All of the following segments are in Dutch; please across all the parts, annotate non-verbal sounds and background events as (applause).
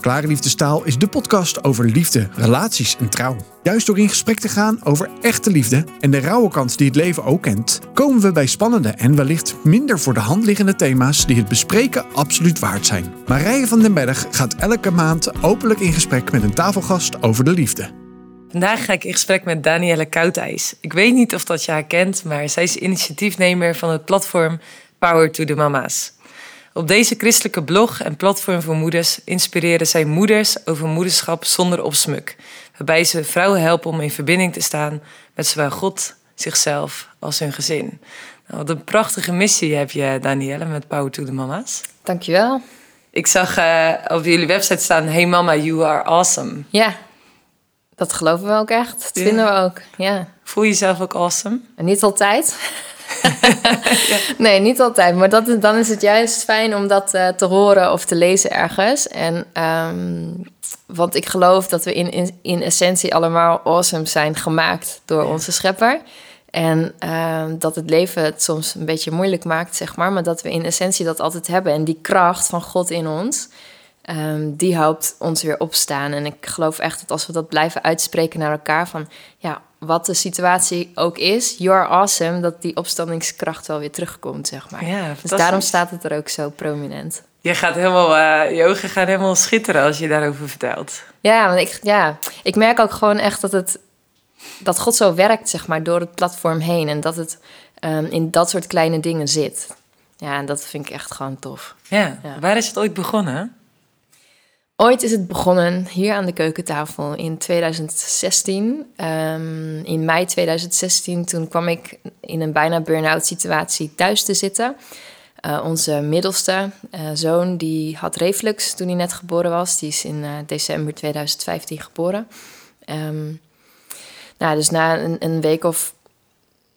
Klare Liefdestaal is de podcast over liefde, relaties en trouw. Juist door in gesprek te gaan over echte liefde en de rauwe kant die het leven ook kent, komen we bij spannende en wellicht minder voor de hand liggende thema's die het bespreken absoluut waard zijn. Marije van den Berg gaat elke maand openlijk in gesprek met een tafelgast over de liefde. Vandaag ga ik in gesprek met Danielle Koudijs. Ik weet niet of dat je haar kent, maar zij is initiatiefnemer van het platform Power to the Mama's. Op deze christelijke blog en platform voor moeders inspireren zij moeders over moederschap zonder opsmuk. Waarbij ze vrouwen helpen om in verbinding te staan met zowel God, zichzelf als hun gezin. Nou, wat een prachtige missie heb je, Danielle, met Power to the Mama's. Dankjewel. Ik zag uh, op jullie website staan: Hey mama, you are awesome. Ja, dat geloven we ook echt. Dat vinden we ook. Ja. Voel je jezelf ook awesome? En niet altijd. (laughs) Nee, niet altijd. Maar dat, dan is het juist fijn om dat uh, te horen of te lezen ergens. En, um, want ik geloof dat we in, in, in essentie allemaal awesome zijn gemaakt door onze schepper. En um, dat het leven het soms een beetje moeilijk maakt, zeg maar. Maar dat we in essentie dat altijd hebben. En die kracht van God in ons, um, die helpt ons weer opstaan. En ik geloof echt dat als we dat blijven uitspreken naar elkaar... van ja, wat de situatie ook is, you're awesome, dat die opstandingskracht wel weer terugkomt, zeg maar. Ja, dus daarom staat het er ook zo prominent. Je gaat helemaal, uh, je ogen gaan helemaal schitteren als je daarover vertelt. Ja, want ik, ja, ik merk ook gewoon echt dat het dat God zo werkt, zeg maar, door het platform heen en dat het um, in dat soort kleine dingen zit. Ja, en dat vind ik echt gewoon tof. Ja, ja. waar is het ooit begonnen? Ooit is het begonnen hier aan de keukentafel in 2016. Um, ehm, in mei 2016, toen kwam ik in een bijna burn-out situatie thuis te zitten. Uh, onze middelste uh, zoon, die had reflux toen hij net geboren was. Die is in uh, december 2015 geboren. Um, nou, dus na een, een, week of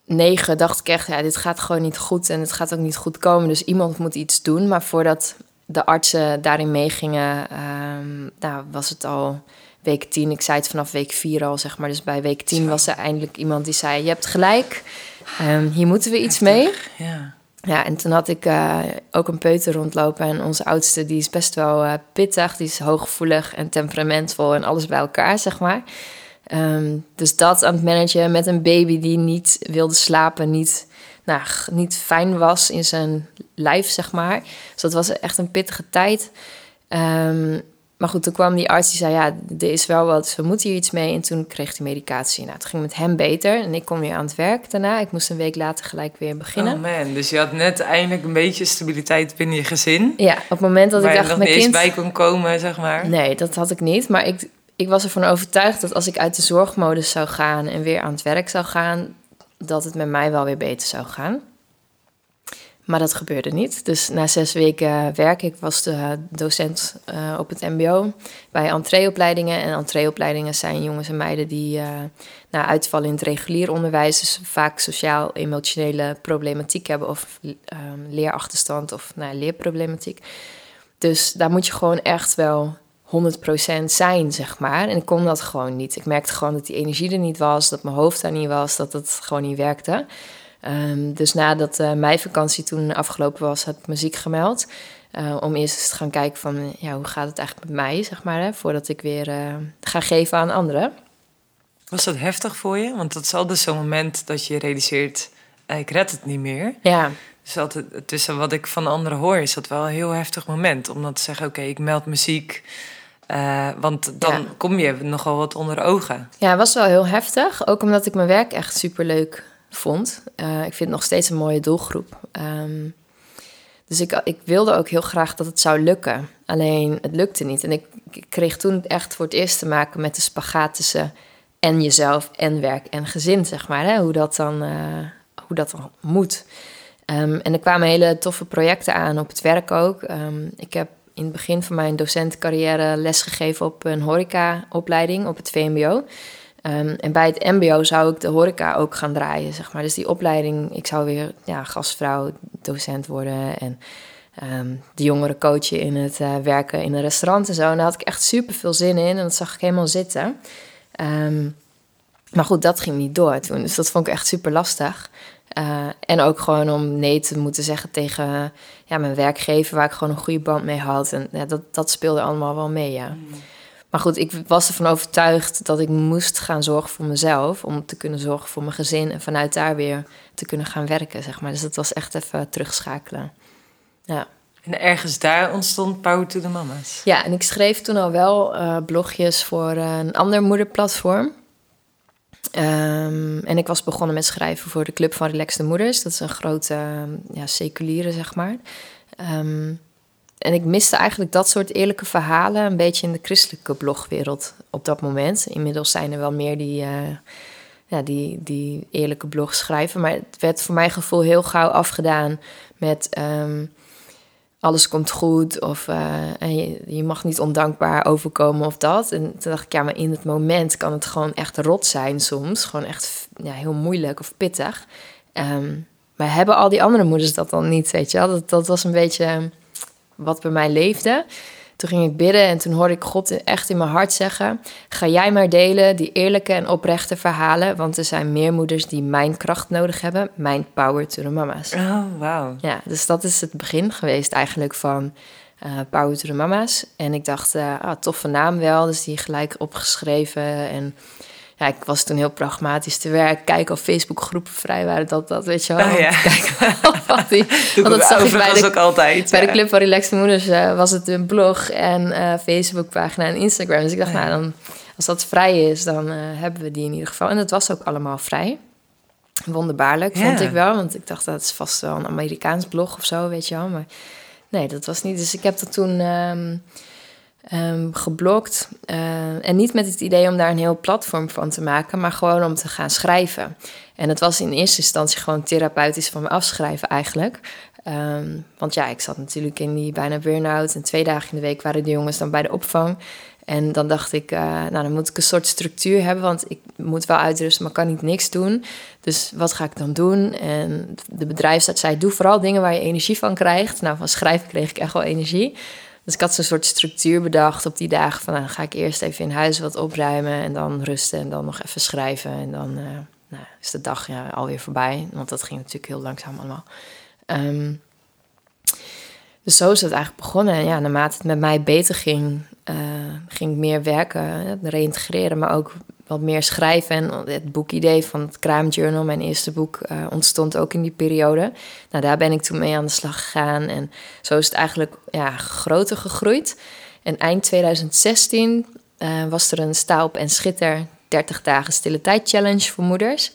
negen dacht ik echt, ja, dit gaat gewoon niet goed en het gaat ook niet goed komen. Dus iemand moet iets doen. Maar voordat de artsen daarin meegingen, um, nou, was het al week 10. Ik zei het vanaf week 4 al, zeg maar. Dus bij week 10 was er eindelijk iemand die zei: Je hebt gelijk, um, hier moeten we iets mee. Ja. Ja, en toen had ik uh, ook een peuter rondlopen. En onze oudste, die is best wel uh, pittig. Die is hooggevoelig en temperamentvol en alles bij elkaar, zeg maar. Um, dus dat aan het managen met een baby die niet wilde slapen, niet nou, niet fijn was in zijn lijf, zeg maar. Dus dat was echt een pittige tijd. Um, maar goed, toen kwam die arts die zei, ja, er is wel wat, we moeten hier iets mee. En toen kreeg hij medicatie. Nou, het ging met hem beter en ik kon weer aan het werk daarna. Ik moest een week later gelijk weer beginnen. Oh man, dus je had net eindelijk een beetje stabiliteit binnen je gezin? Ja, op het moment dat ik dacht, mijn niet kind... eens bij kon komen, zeg maar? Nee, dat had ik niet. Maar ik, ik was ervan overtuigd dat als ik uit de zorgmodus zou gaan en weer aan het werk zou gaan dat het met mij wel weer beter zou gaan. Maar dat gebeurde niet. Dus na zes weken werk, ik was de docent uh, op het MBO bij entreeopleidingen. En entreeopleidingen zijn jongens en meiden die uh, na uitvallen in het regulier onderwijs, dus vaak sociaal-emotionele problematiek hebben of um, leerachterstand of nou, leerproblematiek. Dus daar moet je gewoon echt wel 100% zijn, zeg maar. En ik kon dat gewoon niet. Ik merkte gewoon dat die energie er niet was, dat mijn hoofd daar niet was, dat het gewoon niet werkte. Um, dus nadat uh, mijn vakantie toen afgelopen was, heb ik muziek gemeld. Uh, om eerst eens te gaan kijken van, ja, hoe gaat het eigenlijk met mij, zeg maar, hè, voordat ik weer uh, ga geven aan anderen. Was dat heftig voor je? Want dat is altijd zo'n moment dat je realiseert, ik red het niet meer. Ja. Dus dat, tussen wat ik van anderen hoor, is dat wel een heel heftig moment. Om dan te zeggen, oké, okay, ik meld muziek. Uh, want dan ja. kom je nogal wat onder ogen. Ja, het was wel heel heftig. Ook omdat ik mijn werk echt superleuk vond. Uh, ik vind het nog steeds een mooie doelgroep. Um, dus ik, ik wilde ook heel graag dat het zou lukken. Alleen het lukte niet. En ik, ik kreeg toen echt voor het eerst te maken met de spagaat tussen en jezelf en werk en gezin, zeg maar. Hè? Hoe, dat dan, uh, hoe dat dan moet. Um, en er kwamen hele toffe projecten aan op het werk ook. Um, ik heb in het begin van mijn docentencarrière lesgegeven op een horecaopleiding op het VMBO. Um, en bij het MBO zou ik de horeca ook gaan draaien, zeg maar. Dus die opleiding, ik zou weer ja, gastvrouw, docent worden en um, de jongeren coachen in het uh, werken in een restaurant en zo. En daar had ik echt super veel zin in en dat zag ik helemaal zitten. Um, maar goed, dat ging niet door toen, dus dat vond ik echt super lastig. Eh, en ook gewoon om nee te moeten zeggen tegen ja, mijn werkgever, waar ik gewoon een goede band mee had. En ja, dat, dat speelde allemaal wel mee, ja. Mm. Maar goed, ik was ervan overtuigd dat ik moest gaan zorgen voor mezelf. Om te kunnen zorgen voor mijn gezin. En vanuit daar weer te kunnen gaan werken, zeg maar. Dus dat was echt even terugschakelen. Ja. En ergens daar ontstond Power to the Mama's. Ja, en ik schreef toen al wel uh, blogjes voor een ander moederplatform. Um, en ik was begonnen met schrijven voor de Club van Relaxte Moeders. Dat is een grote ja, seculiere, zeg maar. Um, en ik miste eigenlijk dat soort eerlijke verhalen een beetje in de christelijke blogwereld op dat moment. Inmiddels zijn er wel meer die, uh, ja, die, die eerlijke blogs schrijven. Maar het werd voor mijn gevoel heel gauw afgedaan met um, alles komt goed of uh, en je, je, mag niet ondankbaar overkomen of dat. En toen dacht ik, ja, maar in het moment kan het gewoon echt rot zijn soms. Gewoon echt ja, heel moeilijk of pittig. Um, maar hebben al die andere moeders dat dan niet, weet je wel? Dat, dat was een beetje wat bij mij leefde. Toen ging ik bidden en toen hoorde ik God echt in mijn hart zeggen: Ga jij maar delen die eerlijke en oprechte verhalen, want er zijn meer moeders die mijn kracht nodig hebben, mijn power to the mama's. Oh, wauw. Ja, dus dat is het begin geweest eigenlijk van uh, Power to the mama's. En ik dacht, uh, ah, toffe naam wel, dus die gelijk opgeschreven en ja, ik was toen heel pragmatisch te werk. Kijken of Facebook groepen vrij waren. Dat, dat weet je wel. Oh, ja. Kijken (laughs) wat die, (laughs) want dat zag ik bij de, ook altijd. Bij de Club van Relaxed Moeders uh, was het een blog en uh, Facebookpagina en Instagram. Dus ik dacht, nou dan, als dat vrij is, dan uh, hebben we die in ieder geval. En dat was ook allemaal vrij. Wonderbaarlijk, vond ik wel. Want ik dacht, dat is vast wel een Amerikaans blog of zo, weet je wel. Maar nee, dat was niet. Dus ik heb dat toen... Um, um, geblokt. Uh, en niet met het idee om daar een heel platform van te maken, maar gewoon om te gaan schrijven. En het was in eerste instantie gewoon therapeutisch van me afschrijven eigenlijk. Um, want ja, ik zat natuurlijk in die bijna burn-out. En twee dagen in de week waren de jongens dan bij de opvang. En dan dacht ik, uh, nou dan moet ik een soort structuur hebben, want ik moet wel uitrusten, maar kan niet niks doen. Dus wat ga ik dan doen? En de bedrijfsarts zei, doe vooral dingen waar je energie van krijgt. Nou, van schrijven kreeg ik echt wel energie. Dus ik had zo'n soort structuur bedacht op die dagen van... Nou, ga ik eerst even in huis wat opruimen en dan rusten en dan nog even schrijven. En dan uh, nou, is de dag ja, alweer voorbij, want dat ging natuurlijk heel langzaam allemaal. Um, dus zo is het eigenlijk begonnen. En ja, naarmate het met mij beter ging, uh, ging ik meer werken, reïntegreren, maar ook wat meer schrijven. En het boekidee van het Crime Journal, mijn eerste boek, uh, ontstond ook in die periode. Nou, daar ben ik toen mee aan de slag gegaan. En zo is het eigenlijk ja, groter gegroeid. En eind 2016 uh, was er een Staalp en Schitter 30 dagen stille tijd challenge voor moeders.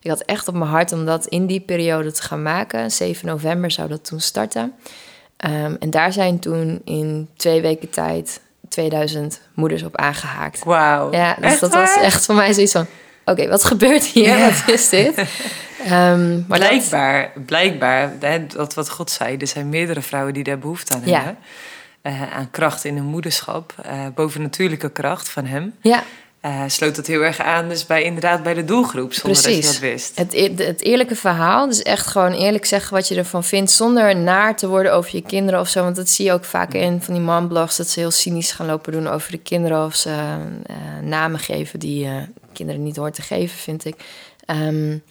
Ik had echt op mijn hart om dat in die periode te gaan maken. 7 november zou dat toen starten. Um, en daar zijn toen in twee weken tijd 2000 moeders op aangehaakt. Wauw. Ja, dus dat was echt voor mij zoiets van: oké, wat gebeurt hier? Ja. Wat is dit? um, maar blijkbaar, dat... blijkbaar, dat wat God zei, er zijn meerdere vrouwen die daar behoefte aan ja. hebben. Uh, aan kracht in hun moederschap, uh, bovennatuurlijke kracht van hem. Ja. Uh, sloot dat heel erg aan, dus bij, inderdaad bij de doelgroep, zonder Precies. dat je dat wist. Het, e-, het eerlijke verhaal, dus echt gewoon eerlijk zeggen wat je ervan vindt, zonder naar te worden over je kinderen of zo. Want dat zie je ook vaak in van die manblogs, dat ze heel cynisch gaan lopen doen over de kinderen of ze uh, namen geven die uh, kinderen niet hoort te geven, vind ik. Um,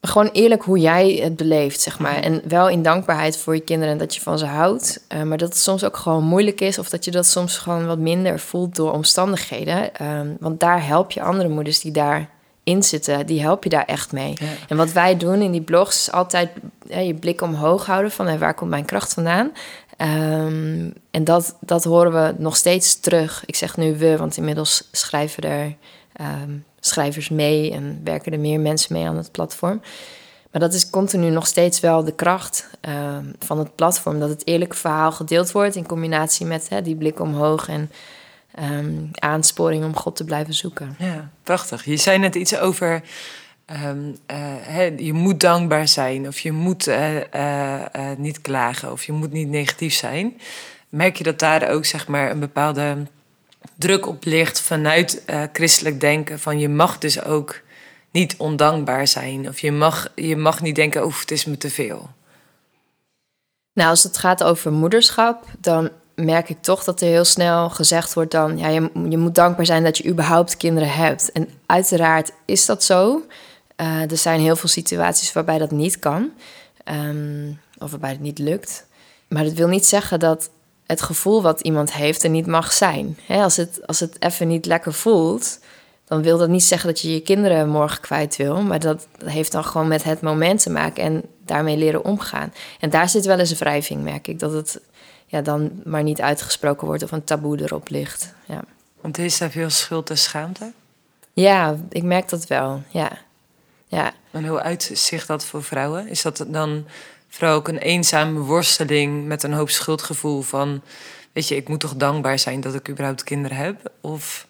gewoon eerlijk hoe jij het beleeft, zeg maar. En wel in dankbaarheid voor je kinderen en dat je van ze houdt. Uh, maar dat het soms ook gewoon moeilijk is of dat je dat soms gewoon wat minder voelt door omstandigheden. Um, want daar help je andere moeders die daarin zitten, die help je daar echt mee. Ja. En wat wij doen in die blogs is altijd ja, je blik omhoog houden van hey, waar komt mijn kracht vandaan. Um, en dat, dat horen we nog steeds terug. Ik zeg nu we, want inmiddels schrijven er um, schrijvers mee en werken er meer mensen mee aan het platform. Maar dat is continu nog steeds wel de kracht uh, van het platform. Dat het eerlijke verhaal gedeeld wordt in combinatie met hè, die blik omhoog en um, aansporing om God te blijven zoeken. Ja, prachtig. Je zei net iets over. Uh, hè, je moet dankbaar zijn, of je moet uh, niet klagen, of je moet niet negatief zijn. Merk je dat daar ook zeg maar een bepaalde druk op ligt vanuit uh, christelijk denken. Van je mag dus ook niet ondankbaar zijn. Of je mag, je mag niet denken, oh, het is me te veel. Nou, als het gaat over moederschap, dan merk ik toch dat er heel snel gezegd wordt dan... ja, je, je moet dankbaar zijn dat je überhaupt kinderen hebt. En uiteraard is dat zo. Eh, er zijn heel veel situaties waarbij dat niet kan. Ehm, of waarbij het niet lukt. Maar dat wil niet zeggen dat het gevoel wat iemand heeft er niet mag zijn. als, het, als het even niet lekker voelt, dan wil dat niet zeggen dat je je kinderen morgen kwijt wil. Maar dat heeft dan gewoon met het moment te maken en daarmee leren omgaan. En daar zit wel eens een wrijving, merk ik. Dat het ja, dan maar niet uitgesproken wordt of een taboe erop ligt. Ja. Want is daar veel schuld en schaamte? Ja, ik merk dat wel. Ja. Ja. En hoe uitzicht dat voor vrouwen? Is dat dan vooral ook een eenzame worsteling met een hoop schuldgevoel van... weet je, ik moet toch dankbaar zijn dat ik überhaupt kinderen heb? Of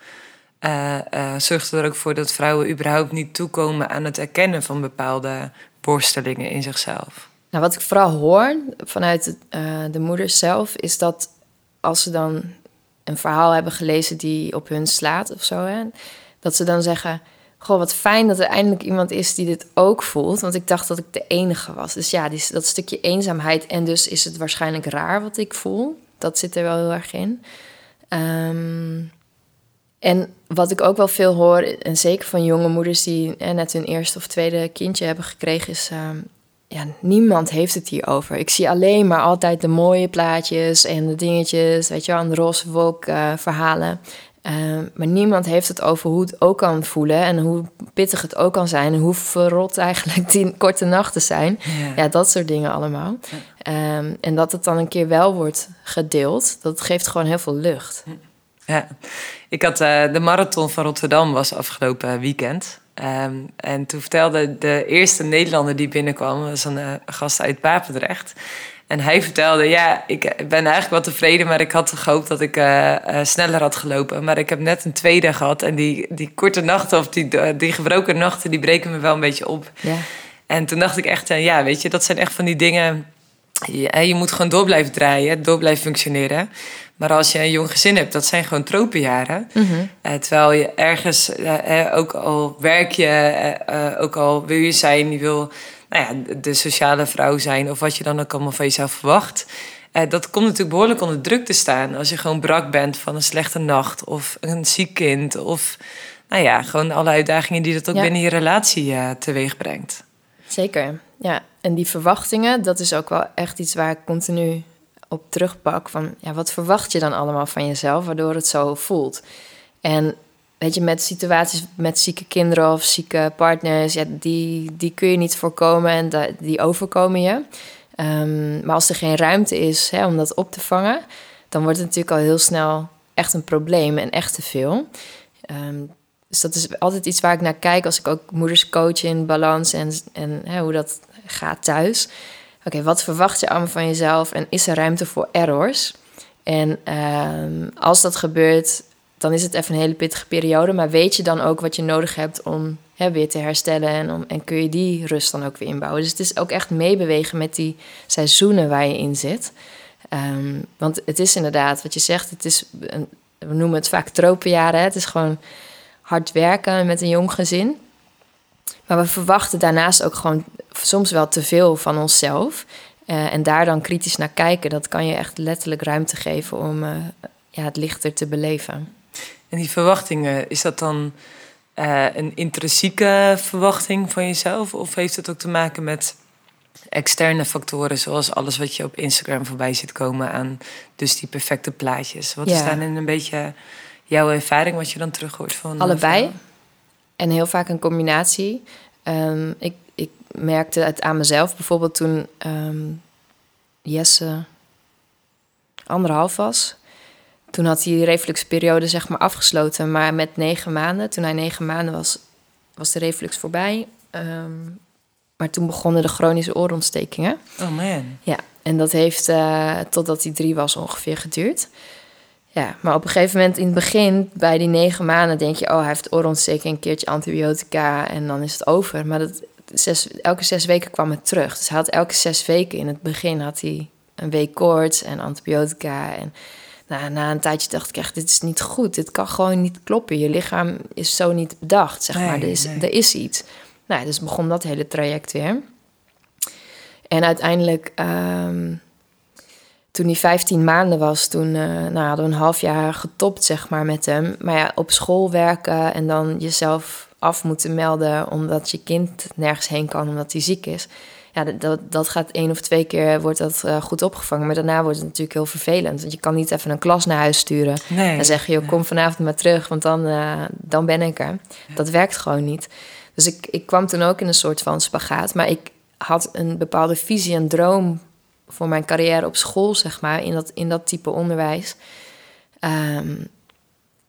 uh, er ook voor dat vrouwen überhaupt niet toekomen aan het erkennen van bepaalde worstelingen in zichzelf? Nou, wat ik vooral hoor vanuit uh, de moeders zelf, is dat als ze dan een verhaal hebben gelezen die op hun slaat of zo, hè, dat ze dan zeggen: Goh, wat fijn dat er eindelijk iemand is die dit ook voelt. Want ik dacht dat ik de enige was. Dus ja, dat stukje eenzaamheid. En dus is het waarschijnlijk raar wat ik voel. Dat zit er wel heel erg in. Um, en wat ik ook wel veel hoor, en zeker van jonge moeders die net hun eerste of tweede kindje hebben gekregen, is. Uh, ja, niemand heeft het hierover. Ik zie alleen maar altijd de mooie plaatjes en de dingetjes, weet je wel, de roze wolk uh, verhalen. Ehm, maar niemand heeft het over hoe het ook kan voelen en hoe pittig het ook kan zijn en hoe verrot eigenlijk die korte nachten zijn. Ja, dat soort dingen allemaal. Ehm, en dat het dan een keer wel wordt gedeeld, dat geeft gewoon heel veel lucht. Ja, ik had uh, de marathon van Rotterdam was afgelopen weekend. Um, en toen vertelde de eerste Nederlander die binnenkwam, was een uh, gast uit Papendrecht. En hij vertelde, ja, ik ben eigenlijk wel tevreden, maar ik had gehoopt dat ik uh, uh, sneller had gelopen. Maar ik heb net een tweede gehad en die, die korte nachten of die, die gebroken nachten, die breken me wel een beetje op. Ja. En toen dacht ik echt, ja, weet je, dat zijn echt van die dingen... Je, je moet gewoon door blijven draaien, door blijven functioneren. Maar als je een jong gezin hebt, dat zijn gewoon tropenjaren. Mm terwijl je ergens, uh, ook al werk je, ook al wil je zijn, je wil nou ja, de sociale vrouw zijn of wat je dan ook allemaal van jezelf verwacht. dat komt natuurlijk behoorlijk onder druk te staan als je gewoon brak bent van een slechte nacht of een ziek kind of nou ja, gewoon alle uitdagingen die dat ook binnen je relatie teweeg brengt. Zeker, ja. En die verwachtingen, dat is ook wel echt iets waar ik continu op terugpak van ja, wat verwacht je dan allemaal van jezelf, waardoor het zo voelt. En je, met situaties met zieke kinderen of zieke partners, ja, die, die kun je niet voorkomen en die overkomen je. Um, maar als er geen ruimte is hè, om dat op te vangen, dan wordt het natuurlijk al heel snel echt een probleem en echt te veel. Um, dus dat is altijd iets waar ik naar kijk als ik ook moeders coach in balans en, en hè, hoe dat gaat thuis. Oké, wat verwacht je allemaal van jezelf en is er ruimte voor errors? En uh, als dat gebeurt, dan is het even een hele pittige periode. Maar weet je dan ook wat je nodig hebt om hè, weer te herstellen en, om, en kun je die rust dan ook weer inbouwen? Dus het is ook echt meebewegen met die seizoenen waar je in zit. Um, want het is inderdaad, wat je zegt, het is een, we noemen het vaak tropenjaren. Hè? Het is gewoon hard werken met een jong gezin. Maar we verwachten daarnaast ook gewoon soms wel te veel van onszelf. Uh, en daar dan kritisch naar kijken, dat kan je echt letterlijk ruimte geven om uh, ja, het lichter te beleven. En die verwachtingen, is dat dan uh, een intrinsieke verwachting van jezelf? Of heeft het ook te maken met externe factoren, zoals alles wat je op Instagram voorbij ziet komen aan dus die perfecte plaatjes? Wat ja. is daarin een beetje jouw ervaring, wat je dan terug hoort van? Allebei. En heel vaak een combinatie. Um, ik, ik merkte het aan mezelf bijvoorbeeld toen um, Jesse anderhalf was. Toen had hij die refluxperiode zeg maar afgesloten. Maar met negen maanden, toen hij negen maanden was, was de reflux voorbij. Um, maar toen begonnen de chronische oorontstekingen. Oh man. Ja, en dat heeft uh, totdat hij drie was ongeveer geduurd. Ja, maar op een gegeven moment in het begin, bij die negen maanden, denk je: oh, hij heeft oorontsteking, een keertje antibiotica en dan is het over. Maar dat, zes, elke zes weken kwam het terug. Dus hij had elke zes weken in het begin had hij een week koorts en antibiotica. En nou, na een tijdje dacht ik echt: dit is niet goed. Dit kan gewoon niet kloppen. Je lichaam is zo niet bedacht, zeg maar. Er is, er is iets. Nou, dus begon dat hele traject weer. En uiteindelijk. Um, toen hij 15 maanden was, toen uh, nou, hadden we een half jaar getopt, zeg maar, met hem. Maar ja, op school werken en dan jezelf af moeten melden omdat je kind nergens heen kan omdat hij ziek is. Ja, dat, dat gaat één of twee keer wordt dat uh, goed opgevangen. Maar daarna wordt het natuurlijk heel vervelend. Want je kan niet even een klas naar huis sturen. Nee, en zeg je, kom vanavond maar terug, want dan, uh, dan ben ik er. Dat werkt gewoon niet. Dus ik, ik kwam toen ook in een soort van spagaat. Maar ik had een bepaalde visie en droom voor mijn carrière op school, zeg maar, in dat, in dat type onderwijs. Um,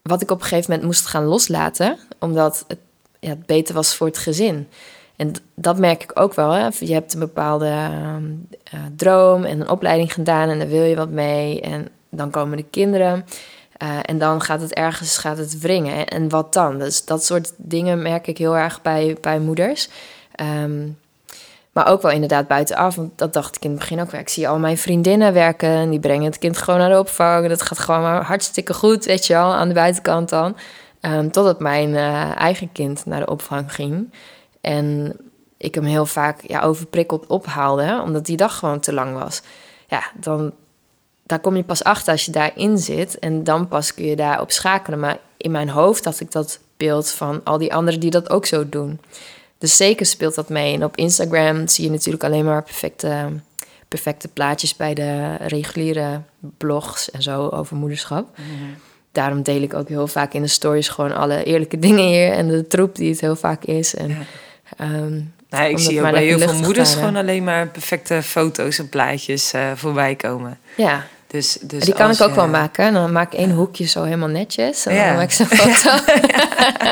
wat ik op een gegeven moment moest gaan loslaten, omdat het, ja, het beter was voor het gezin. En dat merk ik ook wel. Hè? Je hebt een bepaalde uh, droom en een opleiding gedaan en daar wil je wat mee. En dan komen de kinderen. Uh, en dan gaat het ergens gaat het wringen. En wat dan? Dus dat soort dingen merk ik heel erg bij, bij moeders. Um, maar ook wel inderdaad buitenaf. Want dat dacht ik in het begin ook. Ik zie al mijn vriendinnen werken. En die brengen het kind gewoon naar de opvang. Dat gaat gewoon maar hartstikke goed, weet je wel. Aan de buitenkant dan. Um, totdat mijn uh, eigen kind naar de opvang ging. En ik hem heel vaak ja, overprikkeld ophaalde. Omdat die dag gewoon te lang was. Ja, dan daar kom je pas achter als je daarin zit. En dan pas kun je daarop schakelen. Maar in mijn hoofd had ik dat beeld van al die anderen die dat ook zo doen. Dus zeker speelt dat mee. En op Instagram zie je natuurlijk alleen maar perfecte, perfecte plaatjes bij de reguliere blogs en zo over moederschap. Mhm. Daarom deel ik ook heel vaak in de stories gewoon alle eerlijke (laughs) dingen hier en de troep die het heel vaak is. En, ja. Ehm, nou, ik zie ook bij heel veel moeders gewoon alleen maar perfecte foto's en plaatjes uh, voorbij komen. Ja, dus, dus die kan ik ook wel maken. Dan maak ik één hoekje zo helemaal netjes. En dan maak ik zo'n foto. (laughs)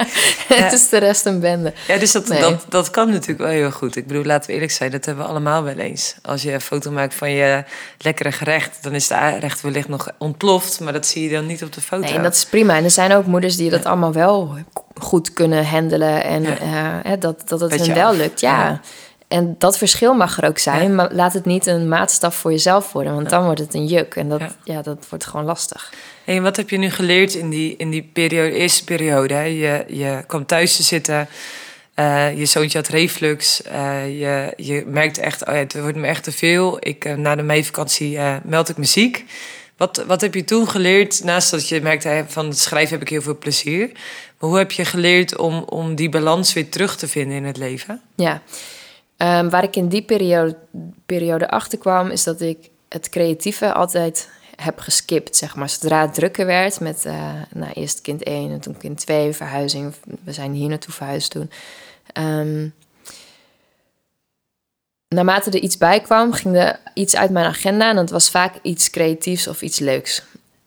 (laughs) Het is de rest een bende. Ja, dus dat, dat, dat kan natuurlijk wel heel goed. Ik bedoel, laten we eerlijk zijn, dat hebben we allemaal wel eens. Als je een foto maakt van je lekkere gerecht... dan is het gerecht wellicht nog ontploft... maar dat zie je dan niet op de foto. Nee, en dat is prima. En er zijn ook moeders die dat allemaal wel goed kunnen handelen... en uh, dat, dat het hen wel lukt. ja. En dat verschil mag er ook zijn, maar laat het niet een maatstaf voor jezelf worden, want dan wordt het een juk en dat, ja. dat wordt gewoon lastig. En wat heb je nu geleerd in die, in die periode, eerste periode? Hè? Je, je kwam thuis te zitten, uh, je zoontje had reflux, uh, je, je merkte echt, oh ja, het wordt me echt te veel. Ik, uh, na de meivakantie meld ik muziek. Wat, wat heb je toen geleerd, naast dat je merkte van het schrijven heb ik heel veel plezier. Maar hoe heb je geleerd om, om die balans weer terug te vinden in het leven? Ja, Um, waar ik in die periode, periode achter kwam, is dat ik het creatieve altijd heb geskipt, zeg maar. Zodra het drukker werd met uh, nou, eerst kind 1 en toen kind 2, verhuizing. We zijn hier naartoe verhuisd toen. Um, naarmate er iets bij kwam, ging er iets uit mijn agenda. En dat was vaak iets creatiefs of iets leuks.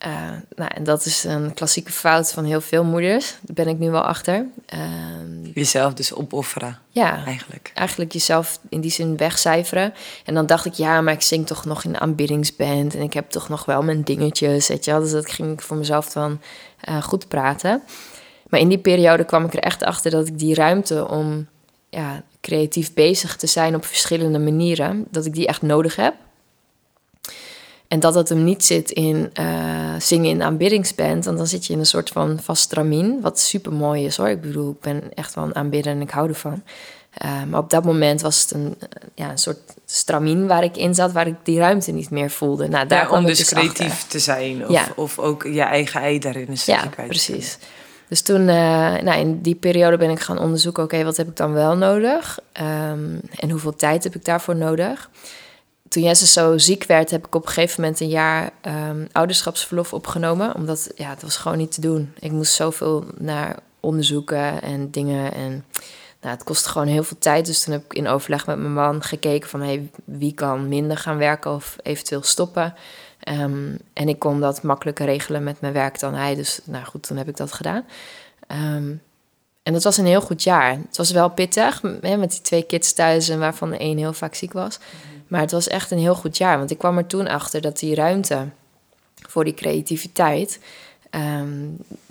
Uh, nou, en dat is een klassieke fout van heel veel moeders. Daar ben ik nu wel achter. Uh, jezelf dus opofferen. Ja, eigenlijk. Eigenlijk jezelf in die zin wegcijferen. En dan dacht ik, ja, maar ik zing toch nog in de aanbiddingsband. En ik heb toch nog wel mijn dingetjes. Weet je wel? Dus dat ging ik voor mezelf dan uh, goed praten. Maar in die periode kwam ik er echt achter dat ik die ruimte om ja, creatief bezig te zijn op verschillende manieren, dat ik die echt nodig heb. En dat het hem niet zit in uh, zingen in de aanbiddingsband. Want dan zit je in een soort van vast stramien. Wat super mooi is hoor. Ik bedoel, ik ben echt wel een aanbidder en ik hou ervan. Uh, maar op dat moment was het een, ja, een soort stramien waar ik in zat, waar ik die ruimte niet meer voelde. Nou, daar om dus, dus creatief te zijn. Of, ja. of ook je eigen ei daarin een stukje ja, precies. Dus toen, uh, nou, in die periode ben ik gaan onderzoeken, oké, wat heb ik dan wel nodig? Um, en hoeveel tijd heb ik daarvoor nodig? Toen Jesse zo ziek werd, heb ik op een gegeven moment een jaar um, ouderschapsverlof opgenomen. Omdat ja, het was gewoon niet te doen. Ik moest zoveel naar onderzoeken en dingen. En nou, het kostte gewoon heel veel tijd. Dus toen heb ik in overleg met mijn man gekeken van hey, wie kan minder gaan werken of eventueel stoppen. Um, en ik kon dat makkelijker regelen met mijn werk dan hij. Dus nou goed, toen heb ik dat gedaan. Um, en dat was een heel goed jaar. Het was wel pittig hè, met die twee kids thuis en waarvan de een heel vaak ziek was. Maar het was echt een heel goed jaar. Want ik kwam er toen achter dat die ruimte voor die creativiteit. Ehm,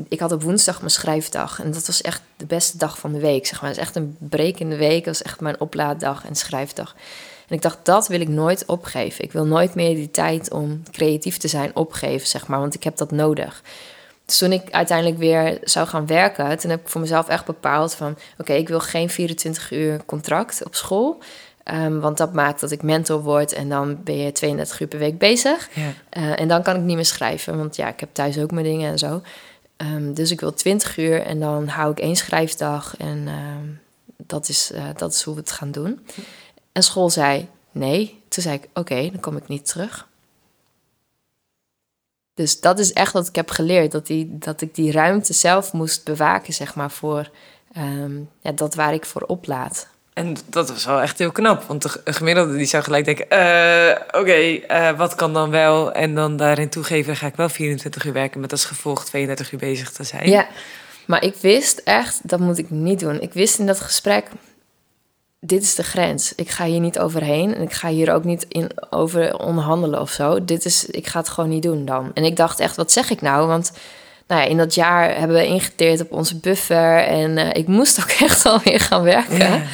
ik had op woensdag mijn schrijfdag. En dat was echt de beste dag van de week. Zeg maar. Het is echt een break in de week. Dat was echt mijn oplaaddag en schrijfdag. En ik dacht, dat wil ik nooit opgeven. Ik wil nooit meer die tijd om creatief te zijn opgeven, zeg maar. Want ik heb dat nodig. Dus toen ik uiteindelijk weer zou gaan werken, toen heb ik voor mezelf echt bepaald van... oké, ik wil geen 24 uur contract op school. Um, want dat maakt dat ik mentor word en dan ben je 32 uur per week bezig. Ja. Uh, en dan kan ik niet meer schrijven, want ja, ik heb thuis ook mijn dingen en zo. Ehm, dus ik wil 20 uur en dan hou ik één schrijfdag en ehm, dat, is, eh, dat is hoe we het gaan doen. En school zei nee. Toen zei ik, oké, dan kom ik niet terug. Dus dat is echt wat ik heb geleerd. Dat, die, dat ik die ruimte zelf moest bewaken, zeg maar, voor ehm, ja, dat waar ik voor oplaat. En dat was wel echt heel knap. Want de gemiddelde die zou gelijk denken... eh, oké, eh, wat kan dan wel? En dan daarin toegeven, ga ik wel 24 uur werken... met als gevolg 32 uur bezig te zijn. Ja, maar ik wist echt, dat moet ik niet doen. Ik wist in dat gesprek, dit is de grens. Ik ga hier niet overheen en ik ga hier ook niet in over onderhandelen of zo. Dit is, ik ga het gewoon niet doen dan. En ik dacht echt, wat zeg ik nou? Want nou ja, in dat jaar hebben we ingeteerd op onze buffer en eh, ik moest ook (laughs) echt alweer gaan werken. (laughs)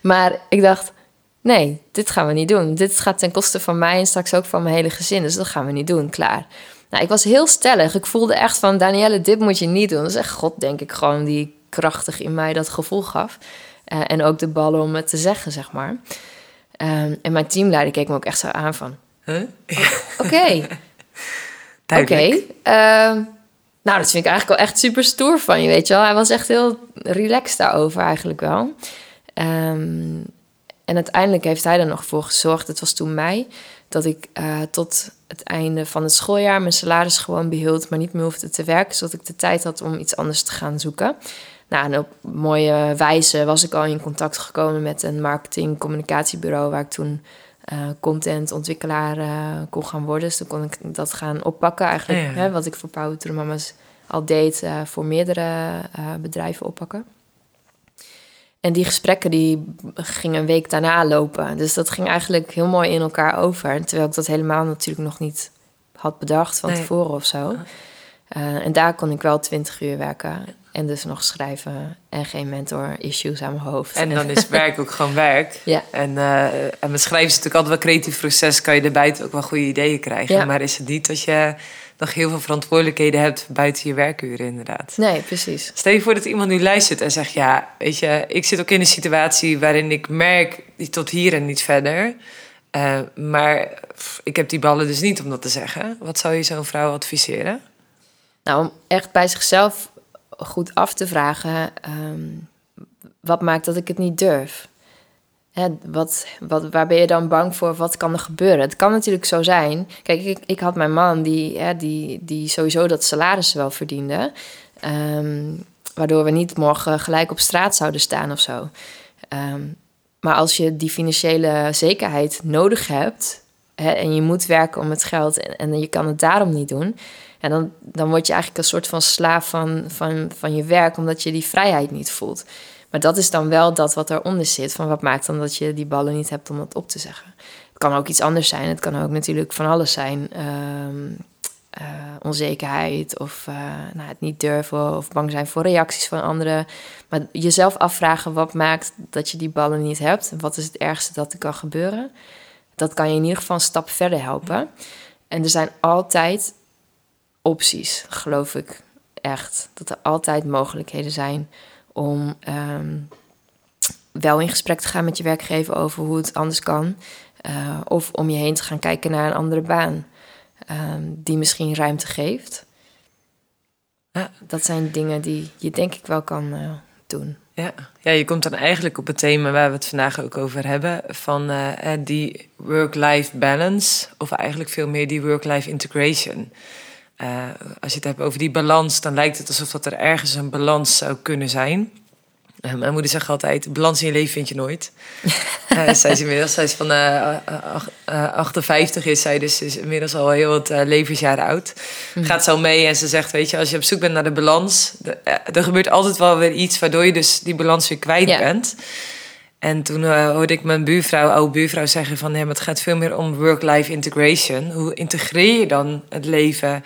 Maar ik dacht, nee, dit gaan we niet doen. Dit gaat ten koste van mij en straks ook van mijn hele gezin. Dus dat gaan we niet doen, klaar. Nou, ik was heel stellig. Ik voelde echt van, Danielle, dit moet je niet doen. Dat is echt God, denk ik, gewoon die krachtig in mij dat gevoel gaf. Eh, en ook de ballen om het te zeggen, zeg maar. Ehm, en mijn teamleider keek me ook echt zo aan van... Huh? Oké, (laughs) Duidelijk. Oké. ehm, nou, dat vind ik eigenlijk wel echt super stoer van je, weet je wel. Hij was echt heel relaxed daarover eigenlijk wel. Ehm, en uiteindelijk heeft hij er nog voor gezorgd, het was toen mei... dat ik eh, tot het einde van het schooljaar mijn salaris gewoon behield... maar niet meer hoefde te werken, zodat ik de tijd had om iets anders te gaan zoeken. Nou, en op mooie wijze was ik al in contact gekomen met een marketing-communicatiebureau... waar ik toen eh, contentontwikkelaar eh, kon gaan worden. Dus toen kon ik dat gaan oppakken eigenlijk. Ja, ja. Hè, wat ik voor Power to Mamas al deed eh, voor meerdere bedrijven oppakken. En die gesprekken die gingen een week daarna lopen. Dus dat ging eigenlijk heel mooi in elkaar over. Terwijl ik dat helemaal natuurlijk nog niet had bedacht van Nee. tevoren of zo. En daar kon ik wel 20 uur werken. En dus nog schrijven en geen mentor-issues aan mijn hoofd. En dan is werk ook gewoon werk. Ja. En, eh, en met schrijven is natuurlijk altijd wel een creatief proces. Kan je er buiten ook wel goede ideeën krijgen. Ja. Maar is het niet dat je nog heel veel verantwoordelijkheden hebt buiten je werkuren inderdaad. Nee, precies. Stel je voor dat iemand nu luistert en zegt... ja, weet je, ik zit ook in een situatie waarin ik merk... tot hier en niet verder. Eh, maar pff, ik heb die ballen dus niet om dat te zeggen. Wat zou je zo'n vrouw adviseren? Nou, om echt bij zichzelf goed af te vragen, ehm, wat maakt dat ik het niet durf? Hè, wat, wat, waar ben je dan bang voor? Wat kan er gebeuren? Het kan natuurlijk zo zijn. Kijk, ik, ik had mijn man die, hè, die, die sowieso dat salaris wel verdiende. ehm, waardoor we niet morgen gelijk op straat zouden staan of zo. Ehm, maar als je die financiële zekerheid nodig hebt... Hè, en je moet werken om het geld en, en je kan het daarom niet doen... Ja, dan, dan word je eigenlijk een soort van slaaf van, van, van je werk, omdat je die vrijheid niet voelt. Maar dat is dan wel dat wat eronder zit. Van wat maakt dan dat je die ballen niet hebt om dat op te zeggen? Het kan ook iets anders zijn. Het kan ook natuurlijk van alles zijn. Ehm, eh, onzekerheid of eh, nou, het niet durven of bang zijn voor reacties van anderen. Maar jezelf afvragen wat maakt dat je die ballen niet hebt. En wat is het ergste dat er kan gebeuren? Dat kan je in ieder geval een stap verder helpen. En er zijn altijd opties, geloof ik echt. Dat er altijd mogelijkheden zijn om ehm, wel in gesprek te gaan met je werkgever over hoe het anders kan. Eh, of om je heen te gaan kijken naar een andere baan ehm, die misschien ruimte geeft. Ja. Dat zijn dingen die je denk ik wel kan eh, doen. Ja. ja, je komt dan eigenlijk op het thema waar we het vandaag ook over hebben. Van eh, die work-life balance. Of eigenlijk veel meer die work-life integration. Eh, als je het hebt over die balans, dan lijkt het alsof dat er ergens een balans zou kunnen zijn. Eh, mijn moeder zegt altijd, balans in je leven vind je nooit. (laughs) Eh, zij is inmiddels, zij is van eh, ach- eh, 58 is zij, dus is inmiddels al heel wat levensjaren oud. Gaat zo mee en ze zegt, weet je, als je op zoek bent naar de balans, de- er gebeurt altijd wel weer iets waardoor je dus die balans weer kwijt bent. En toen eh, hoorde ik mijn buurvrouw, oude buurvrouw, zeggen van... Ja, maar het gaat veel meer om work-life integration. Hoe integreer je dan het leven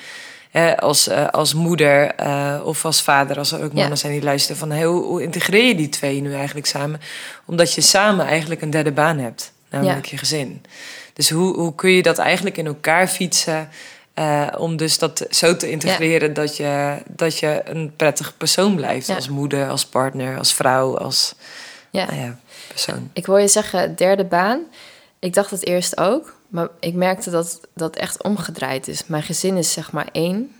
hè, als, eh, als moeder eh, of als vader... als er ook Ja. mannen zijn die luisteren van... Hey, hoe, hoe integreer je die twee nu eigenlijk samen? Omdat je samen eigenlijk een derde baan hebt, namelijk Ja. je gezin. Dus hoe, hoe kun je dat eigenlijk in elkaar fietsen... om dus dat zo te integreren dat, je, dat je een prettig persoon blijft. Ja. Als moeder, als partner, als vrouw, als Ja. nou ja, persoon. Ik hoor je zeggen derde baan. Ik dacht het eerst ook, maar ik merkte dat dat echt omgedraaid is. Mijn gezin is zeg maar één.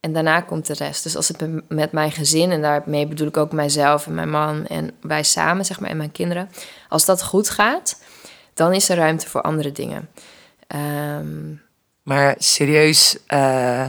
En daarna komt de rest. Dus als het met mijn gezin, en daarmee bedoel ik ook mijzelf en mijn man en wij samen, zeg maar, en mijn kinderen. Als dat goed gaat, dan is er ruimte voor andere dingen. Ehm, maar serieus, uh,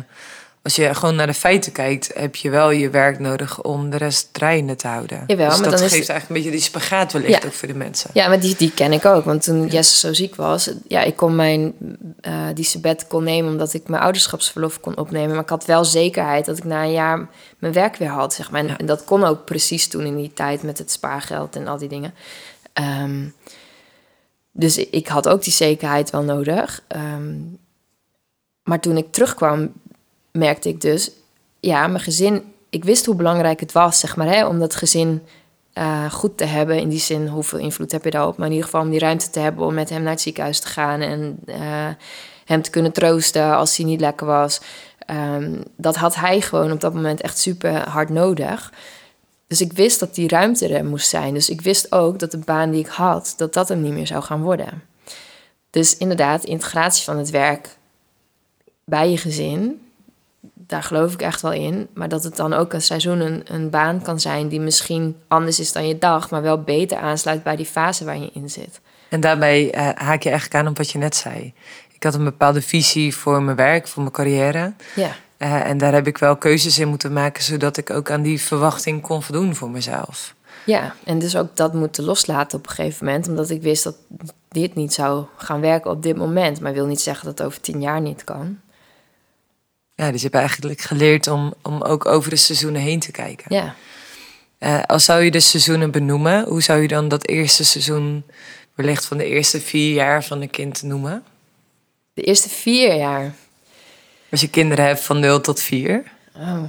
als je gewoon naar de feiten kijkt, heb je wel je werk nodig om de rest draaiende te houden. Jawel, dus maar dat dan geeft eigenlijk een beetje die spagaat wellicht ook voor de mensen. Ja, maar die, die ken ik ook. Want toen Jesse zo ziek was, ja, ik kon mijn uh, die sabbatical nemen omdat ik mijn ouderschapsverlof kon opnemen. Maar ik had wel zekerheid dat ik na een jaar mijn werk weer had, zeg maar. En, dat kon ook precies toen in die tijd met het spaargeld en al die dingen. Um, dus ik had ook die zekerheid wel nodig. Um, maar toen ik terugkwam, merkte ik dus, ja, mijn gezin, ik wist hoe belangrijk het was, zeg maar, hè, om dat gezin uh, goed te hebben. In die zin, hoeveel invloed heb je daarop? Maar in ieder geval om die ruimte te hebben om met hem naar het ziekenhuis te gaan en uh, hem te kunnen troosten als hij niet lekker was. Um, dat had hij gewoon op dat moment echt super hard nodig. Dus ik wist dat die ruimte er moest zijn. Dus ik wist ook dat de baan die ik had, dat dat hem niet meer zou gaan worden. Dus inderdaad, integratie van het werk bij je gezin, daar geloof ik echt wel in. Maar dat het dan ook een seizoen een, een baan kan zijn die misschien anders is dan je dag, maar wel beter aansluit bij die fase waar je in zit. En daarbij uh, haak je eigenlijk aan op wat je net zei. Ik had een bepaalde visie voor mijn werk, voor mijn carrière. Ja. Uh, en daar heb ik wel keuzes in moeten maken, zodat ik ook aan die verwachting kon voldoen voor mezelf. Ja, en dus ook dat moeten loslaten op een gegeven moment, omdat ik wist dat dit niet zou gaan werken op dit moment. Maar wil niet zeggen dat het over tien jaar niet kan. Ja, dus je hebt eigenlijk geleerd om, om ook over de seizoenen heen te kijken. Ja. Uh, als zou je de seizoenen benoemen, hoe zou je dan dat eerste seizoen, wellicht van de eerste vier jaar van een kind noemen? De eerste vier jaar. Als je kinderen hebt van 0 tot 4. Oh,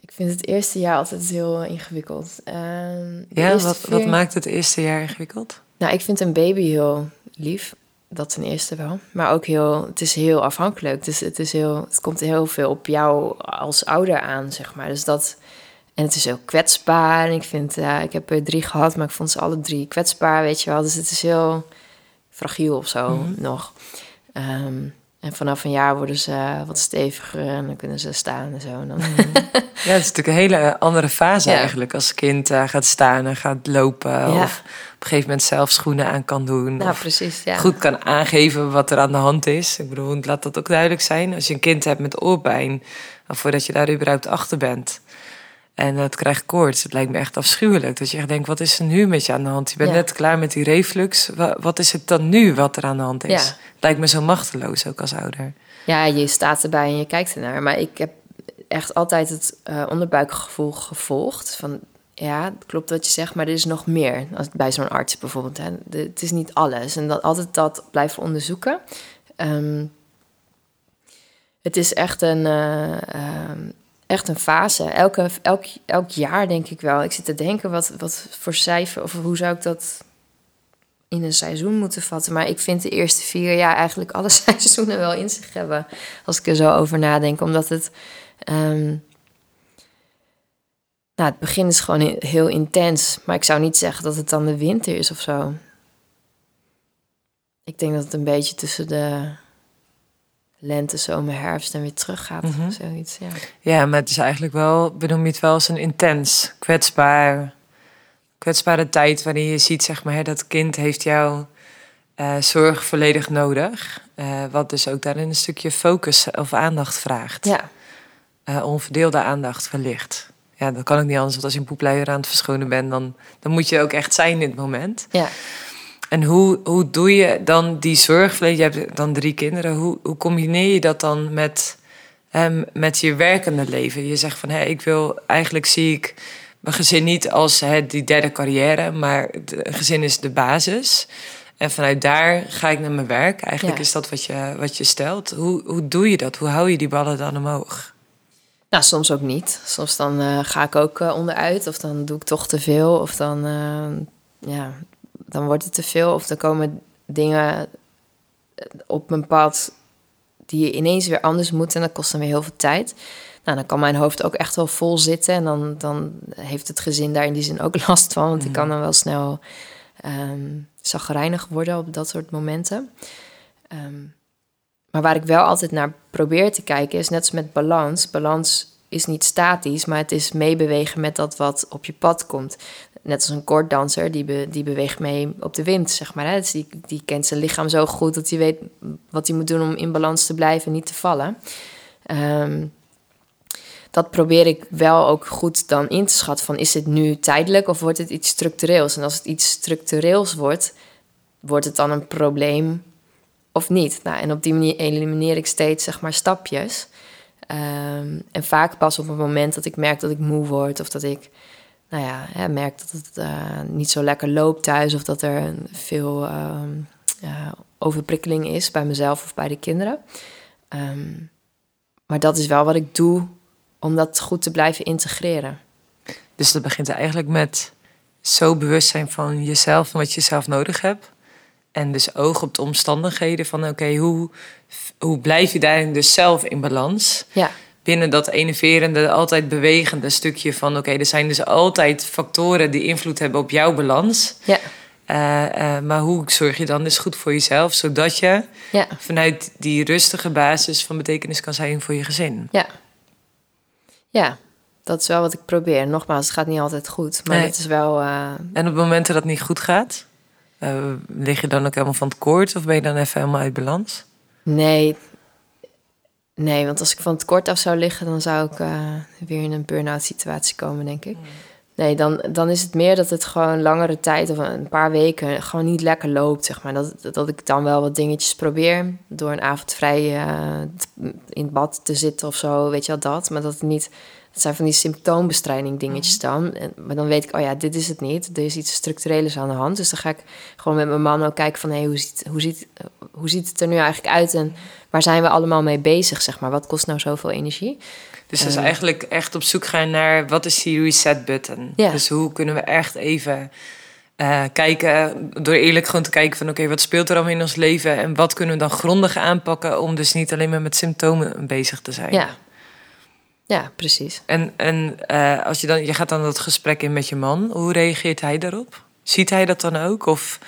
ik vind het eerste jaar altijd heel ingewikkeld. Uh, ja, wat, vier... wat maakt het eerste jaar ingewikkeld? Nou, ik vind een baby heel lief dat ten eerste wel. Maar ook heel, het is heel afhankelijk. Dus het, is heel, het komt heel veel op jou als ouder aan, zeg maar. Dus dat, en het is heel kwetsbaar. En ik vind, ja, ik heb er drie gehad, maar ik vond ze alle drie kwetsbaar, weet je wel. Dus het is heel fragiel of zo mm -hmm. nog. Um, en vanaf een jaar worden ze wat steviger en dan kunnen ze staan en zo. En dan... Ja, het is natuurlijk een hele andere fase ja. eigenlijk. Als kind uh, gaat staan en gaat lopen. Ja. Of een gegeven moment zelf schoenen aan kan doen. Nou, precies, ja. Goed kan aangeven wat er aan de hand is. Ik bedoel, laat dat ook duidelijk zijn. Als je een kind hebt met oorbijn, voordat je daar überhaupt achter bent. En het krijgt koorts. Het lijkt me echt afschuwelijk. Dat je echt denkt, wat is er nu met je aan de hand? Je bent Ja. net klaar met die reflux. Wa- Wat is het dan nu wat er aan de hand is? Ja. Lijkt me zo machteloos ook als ouder. Ja, je staat erbij en je kijkt ernaar. Maar ik heb echt altijd het eh, onderbuikgevoel gevolgd. Van ja, klopt wat je zegt, maar er is nog meer. Als bij zo'n arts bijvoorbeeld. Hè. Het is niet alles. En dat, altijd dat blijven onderzoeken. Ehm, het is echt een, eh, ehm, echt een fase. Elke, elk, elk jaar denk ik wel. Ik zit te denken, wat, wat voor cijfer... of hoe zou ik dat in een seizoen moeten vatten. Maar ik vind de eerste vier jaar eigenlijk alle (laughs) seizoenen wel in zich hebben. Als ik er zo over nadenk. Omdat het. ehm, nou, het begin is gewoon he- heel intens. Maar ik zou niet zeggen dat het dan de winter is of zo. Ik denk dat het een beetje tussen de lente, zomer, herfst en weer teruggaat. Mhm. of Zoiets, ja. Ja, maar het is eigenlijk wel, benoem je het wel als een intens, kwetsbaar, kwetsbare tijd waarin je ziet, zeg maar, hè, dat kind heeft jouw eh, zorg volledig nodig. Eh, wat dus ook daarin een stukje focus of aandacht vraagt. Ja, Eh, onverdeelde aandacht wellicht. Ja, dat kan ook niet anders, want als je een poepluier aan het verschonen bent, dan, dan moet je ook echt zijn in het moment. ja. En hoe, hoe doe je dan die zorg? Je hebt dan drie kinderen. Hoe, hoe combineer je dat dan met, hem, met je werkende leven? Je zegt van, hé, ik wil, eigenlijk zie ik mijn gezin niet als hè, die derde carrière, maar het gezin is de basis. En vanuit daar ga ik naar mijn werk. Eigenlijk Ja. is dat wat je, wat je stelt. Hoe, hoe doe je dat? Hoe hou je die ballen dan omhoog? Nou, soms ook niet. Soms dan eh, ga ik ook eh, onderuit. Of dan doe ik toch te veel. Of dan, eh, ja, dan wordt het te veel. Of dan komen dingen op mijn pad die ineens weer anders moeten. En dat kost dan weer heel veel tijd. Nou, dan kan mijn hoofd ook echt wel vol zitten. En dan, dan heeft het gezin daar in die zin ook (laughs) last van. Want ik kan dan wel snel um, zagrijnig worden op dat soort momenten. Ehm, maar waar ik wel altijd naar probeer te kijken is net als met balans. Balans is niet statisch, maar het is meebewegen met dat wat op je pad komt. Net als een koorddanser, die, be, die beweegt mee op de wind, zeg maar. Hè? Dus die, die kent zijn lichaam zo goed dat hij weet wat hij moet doen om in balans te blijven en niet te vallen. Ehm, dat probeer ik wel ook goed dan in te schatten van is het nu tijdelijk of wordt het iets structureels? En als het iets structureels wordt, wordt het dan een probleem of niet? Nou, en op die manier elimineer ik steeds zeg maar stapjes. Ehm, en vaak pas op het moment dat ik merk dat ik moe word of dat ik nou ja, hè, merk dat het uh, niet zo lekker loopt thuis of dat er veel uh, overprikkeling is bij mezelf of bij de kinderen. Um, maar dat is wel wat ik doe om dat goed te blijven integreren. Dus dat begint eigenlijk met zo bewust zijn van jezelf en wat je zelf nodig hebt. En dus oog op de omstandigheden van oké, hoe, hoe blijf je daarin dus zelf in balans? Ja. Binnen dat enerverende, altijd bewegende stukje van oké, er zijn dus altijd factoren die invloed hebben op jouw balans. Ja. Uh, uh, maar hoe zorg je dan dus goed voor jezelf, zodat je ja. vanuit die rustige basis van betekenis kan zijn voor je gezin? Ja. Ja, dat is wel wat ik probeer. Nogmaals, het gaat niet altijd goed, maar Nee. het is wel. uh, En op momenten dat het niet goed gaat, uh, lig je dan ook helemaal van het koord of ben je dan even helemaal uit balans? Nee. Nee, want als ik van het kort af zou liggen, dan zou ik uh, weer in een burn-out situatie komen, denk ik. Nee, dan, dan is het meer dat het gewoon langere tijd of een paar weken gewoon niet lekker loopt, zeg maar. Dat, dat ik dan wel wat dingetjes probeer door een avond vrij uh, in het bad te zitten of zo, weet je wel dat. Maar dat het niet, dat zijn van die symptoombestrijding dingetjes dan. En, maar dan weet ik, oh ja, dit is het niet. Er is iets structureels aan de hand. Dus dan ga ik gewoon met mijn man ook kijken van, hé, hey, hoe, ziet, hoe, ziet, hoe ziet het er nu eigenlijk uit en waar zijn we allemaal mee bezig, zeg maar. Wat kost nou zoveel energie? Dus dat is eigenlijk echt op zoek gaan naar wat is die reset button. Ja. Dus hoe kunnen we echt even uh, kijken, door eerlijk gewoon te kijken van oké, okay, wat speelt er allemaal in ons leven en wat kunnen we dan grondig aanpakken om dus niet alleen maar met symptomen bezig te zijn. Ja, ja precies. En, en uh, als je dan, je gaat dan dat gesprek in met je man, hoe reageert hij daarop? Ziet hij dat dan ook of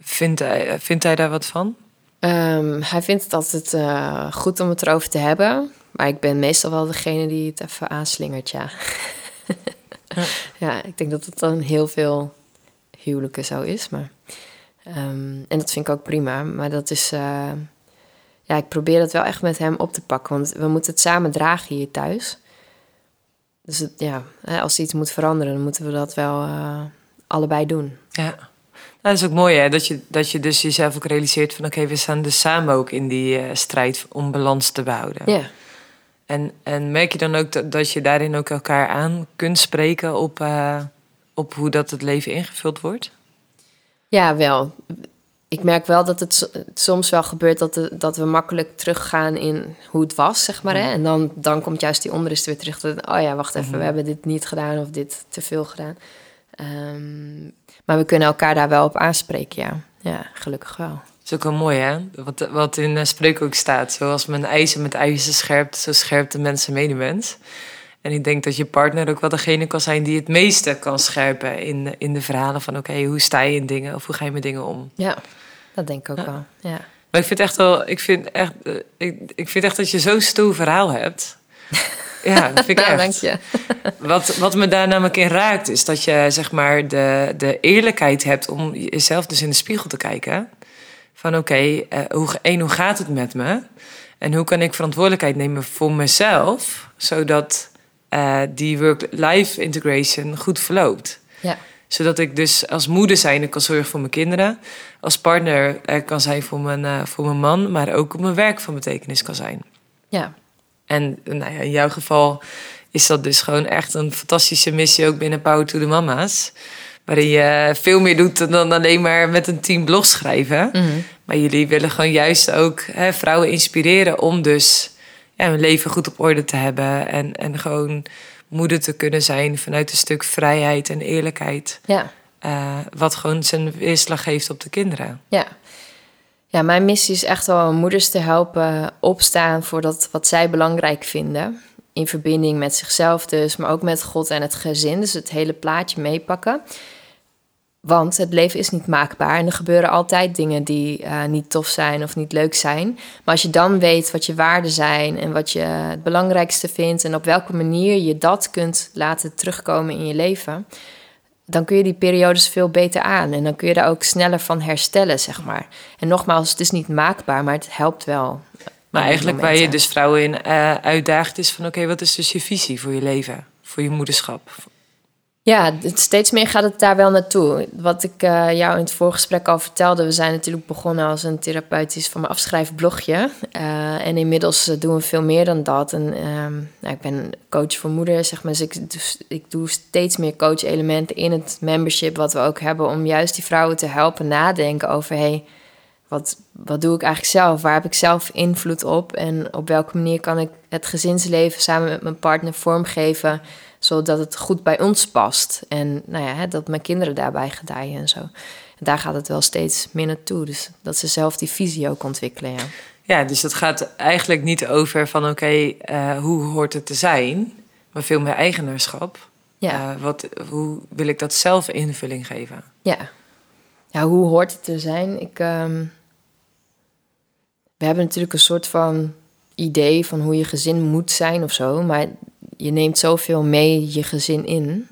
vindt hij, vindt hij daar wat van? Um, hij vindt het altijd uh, goed om het erover te hebben. Maar ik ben meestal wel degene die het even aanslingert, ja. ja. (laughs) ik denk dat het dan heel veel huwelijken zo is. Maar, um, en dat vind ik ook prima. Maar dat is... Uh, ja, ik probeer dat wel echt met hem op te pakken. Want we moeten het samen dragen hier thuis. Dus het, ja, als iets moet veranderen, dan moeten we dat wel uh, allebei doen. Ja. Nou, dat is ook mooi, hè? Dat je, dat je dus jezelf ook realiseert van... oké, okay, we staan dus samen ook in die uh, strijd om balans te behouden. Ja. En, en merk je dan ook dat, dat je daarin ook elkaar aan kunt spreken... op, uh, op hoe dat het leven ingevuld wordt? Ja, wel. Ik merk wel dat het soms wel gebeurt dat, de, dat we makkelijk teruggaan in hoe het was, zeg maar. Hè? En dan, dan komt juist die onrust weer terug. Dat, oh ja, wacht even, mm-hmm. we hebben dit niet gedaan of dit te veel gedaan. Um, maar we kunnen elkaar daar wel op aanspreken, ja. Ja, gelukkig wel. Dat is ook wel mooi, hè? Wat, wat in spreuk ook staat. Zoals men ijzer met ijzer scherpt, zo scherpt de mensen medemens. En ik denk dat je partner ook wel degene kan zijn die het meeste kan scherpen in, in de verhalen van... oké, okay, hoe sta je in dingen of hoe ga je met dingen om? Ja, dat denk ik ook ja. wel, ja. Maar ik vind echt wel... Ik vind echt, uh, ik, ik vind echt dat je zo'n stoer verhaal hebt... (laughs) Ja, dat vind ik nou, echt. Dank je. (laughs) Wat, wat me daar namelijk in raakt, is dat je zeg maar de, de eerlijkheid hebt om jezelf dus in de spiegel te kijken. Van oké, okay, uh, hoe, één, hoe gaat het met me? En hoe kan ik verantwoordelijkheid nemen voor mezelf, zodat uh, die work-life integration goed verloopt. Ja. Zodat ik dus als moeder zijn kan zorgen voor mijn kinderen. Als partner er kan zijn voor mijn, uh, voor mijn man, maar ook op mijn werk van betekenis kan zijn. Ja. En nou ja, in jouw geval is dat dus gewoon echt een fantastische missie ook binnen Power to the Mama's. Waarin je veel meer doet dan alleen maar met een team blog schrijven. Mm-hmm. Maar jullie willen gewoon juist ook hè, vrouwen inspireren om dus ja, hun leven goed op orde te hebben. En, en gewoon moeder te kunnen zijn vanuit een stuk vrijheid en eerlijkheid. Ja. Uh, wat gewoon zijn weerslag geeft op de kinderen. Ja. Ja, mijn missie is echt wel om moeders te helpen opstaan voor dat wat zij belangrijk vinden. In verbinding met zichzelf dus, maar ook met God en het gezin. Dus het hele plaatje meepakken. Want het leven is niet maakbaar en er gebeuren altijd dingen die uh, niet tof zijn of niet leuk zijn. Maar als je dan weet wat je waarden zijn en wat je het belangrijkste vindt en op welke manier je dat kunt laten terugkomen in je leven, dan kun je die periodes veel beter aan en dan kun je daar ook sneller van herstellen, zeg maar. En nogmaals, het is niet maakbaar, maar het helpt wel. Maar eigenlijk waar je dus vrouwen in uh, uitdaagt is van oké, wat is dus je visie voor je leven, voor je moederschap, ja, steeds meer gaat het daar wel naartoe. Wat ik uh, jou in het voorgesprek al vertelde, we zijn natuurlijk begonnen als een therapeutisch van mijn afschrijfblogje. Uh, en inmiddels eh, doen we veel meer dan dat. En, uh, nou, ik ben coach voor moeders, zeg maar. Dus ik, dus ik doe steeds meer coach-elementen in het membership wat we ook hebben, om juist die vrouwen te helpen nadenken over: hey, wat, wat doe ik eigenlijk zelf? Waar heb ik zelf invloed op? En op welke manier kan ik het gezinsleven samen met mijn partner vormgeven? Zodat het goed bij ons past. En nou ja, dat mijn kinderen daarbij gedijen en zo. En daar gaat het wel steeds meer naartoe. Dus dat ze zelf die visie ook ontwikkelen. Ja, ja dus dat gaat eigenlijk niet over van oké, eh, hoe hoort het te zijn, maar veel meer eigenaarschap. Ja. Uh, wat, hoe wil ik dat zelf invulling geven? Ja. Ja, hoe hoort het te zijn? Ik, um... we hebben natuurlijk een soort van idee van hoe je gezin moet zijn of zo. Maar je neemt zoveel mee je gezin in.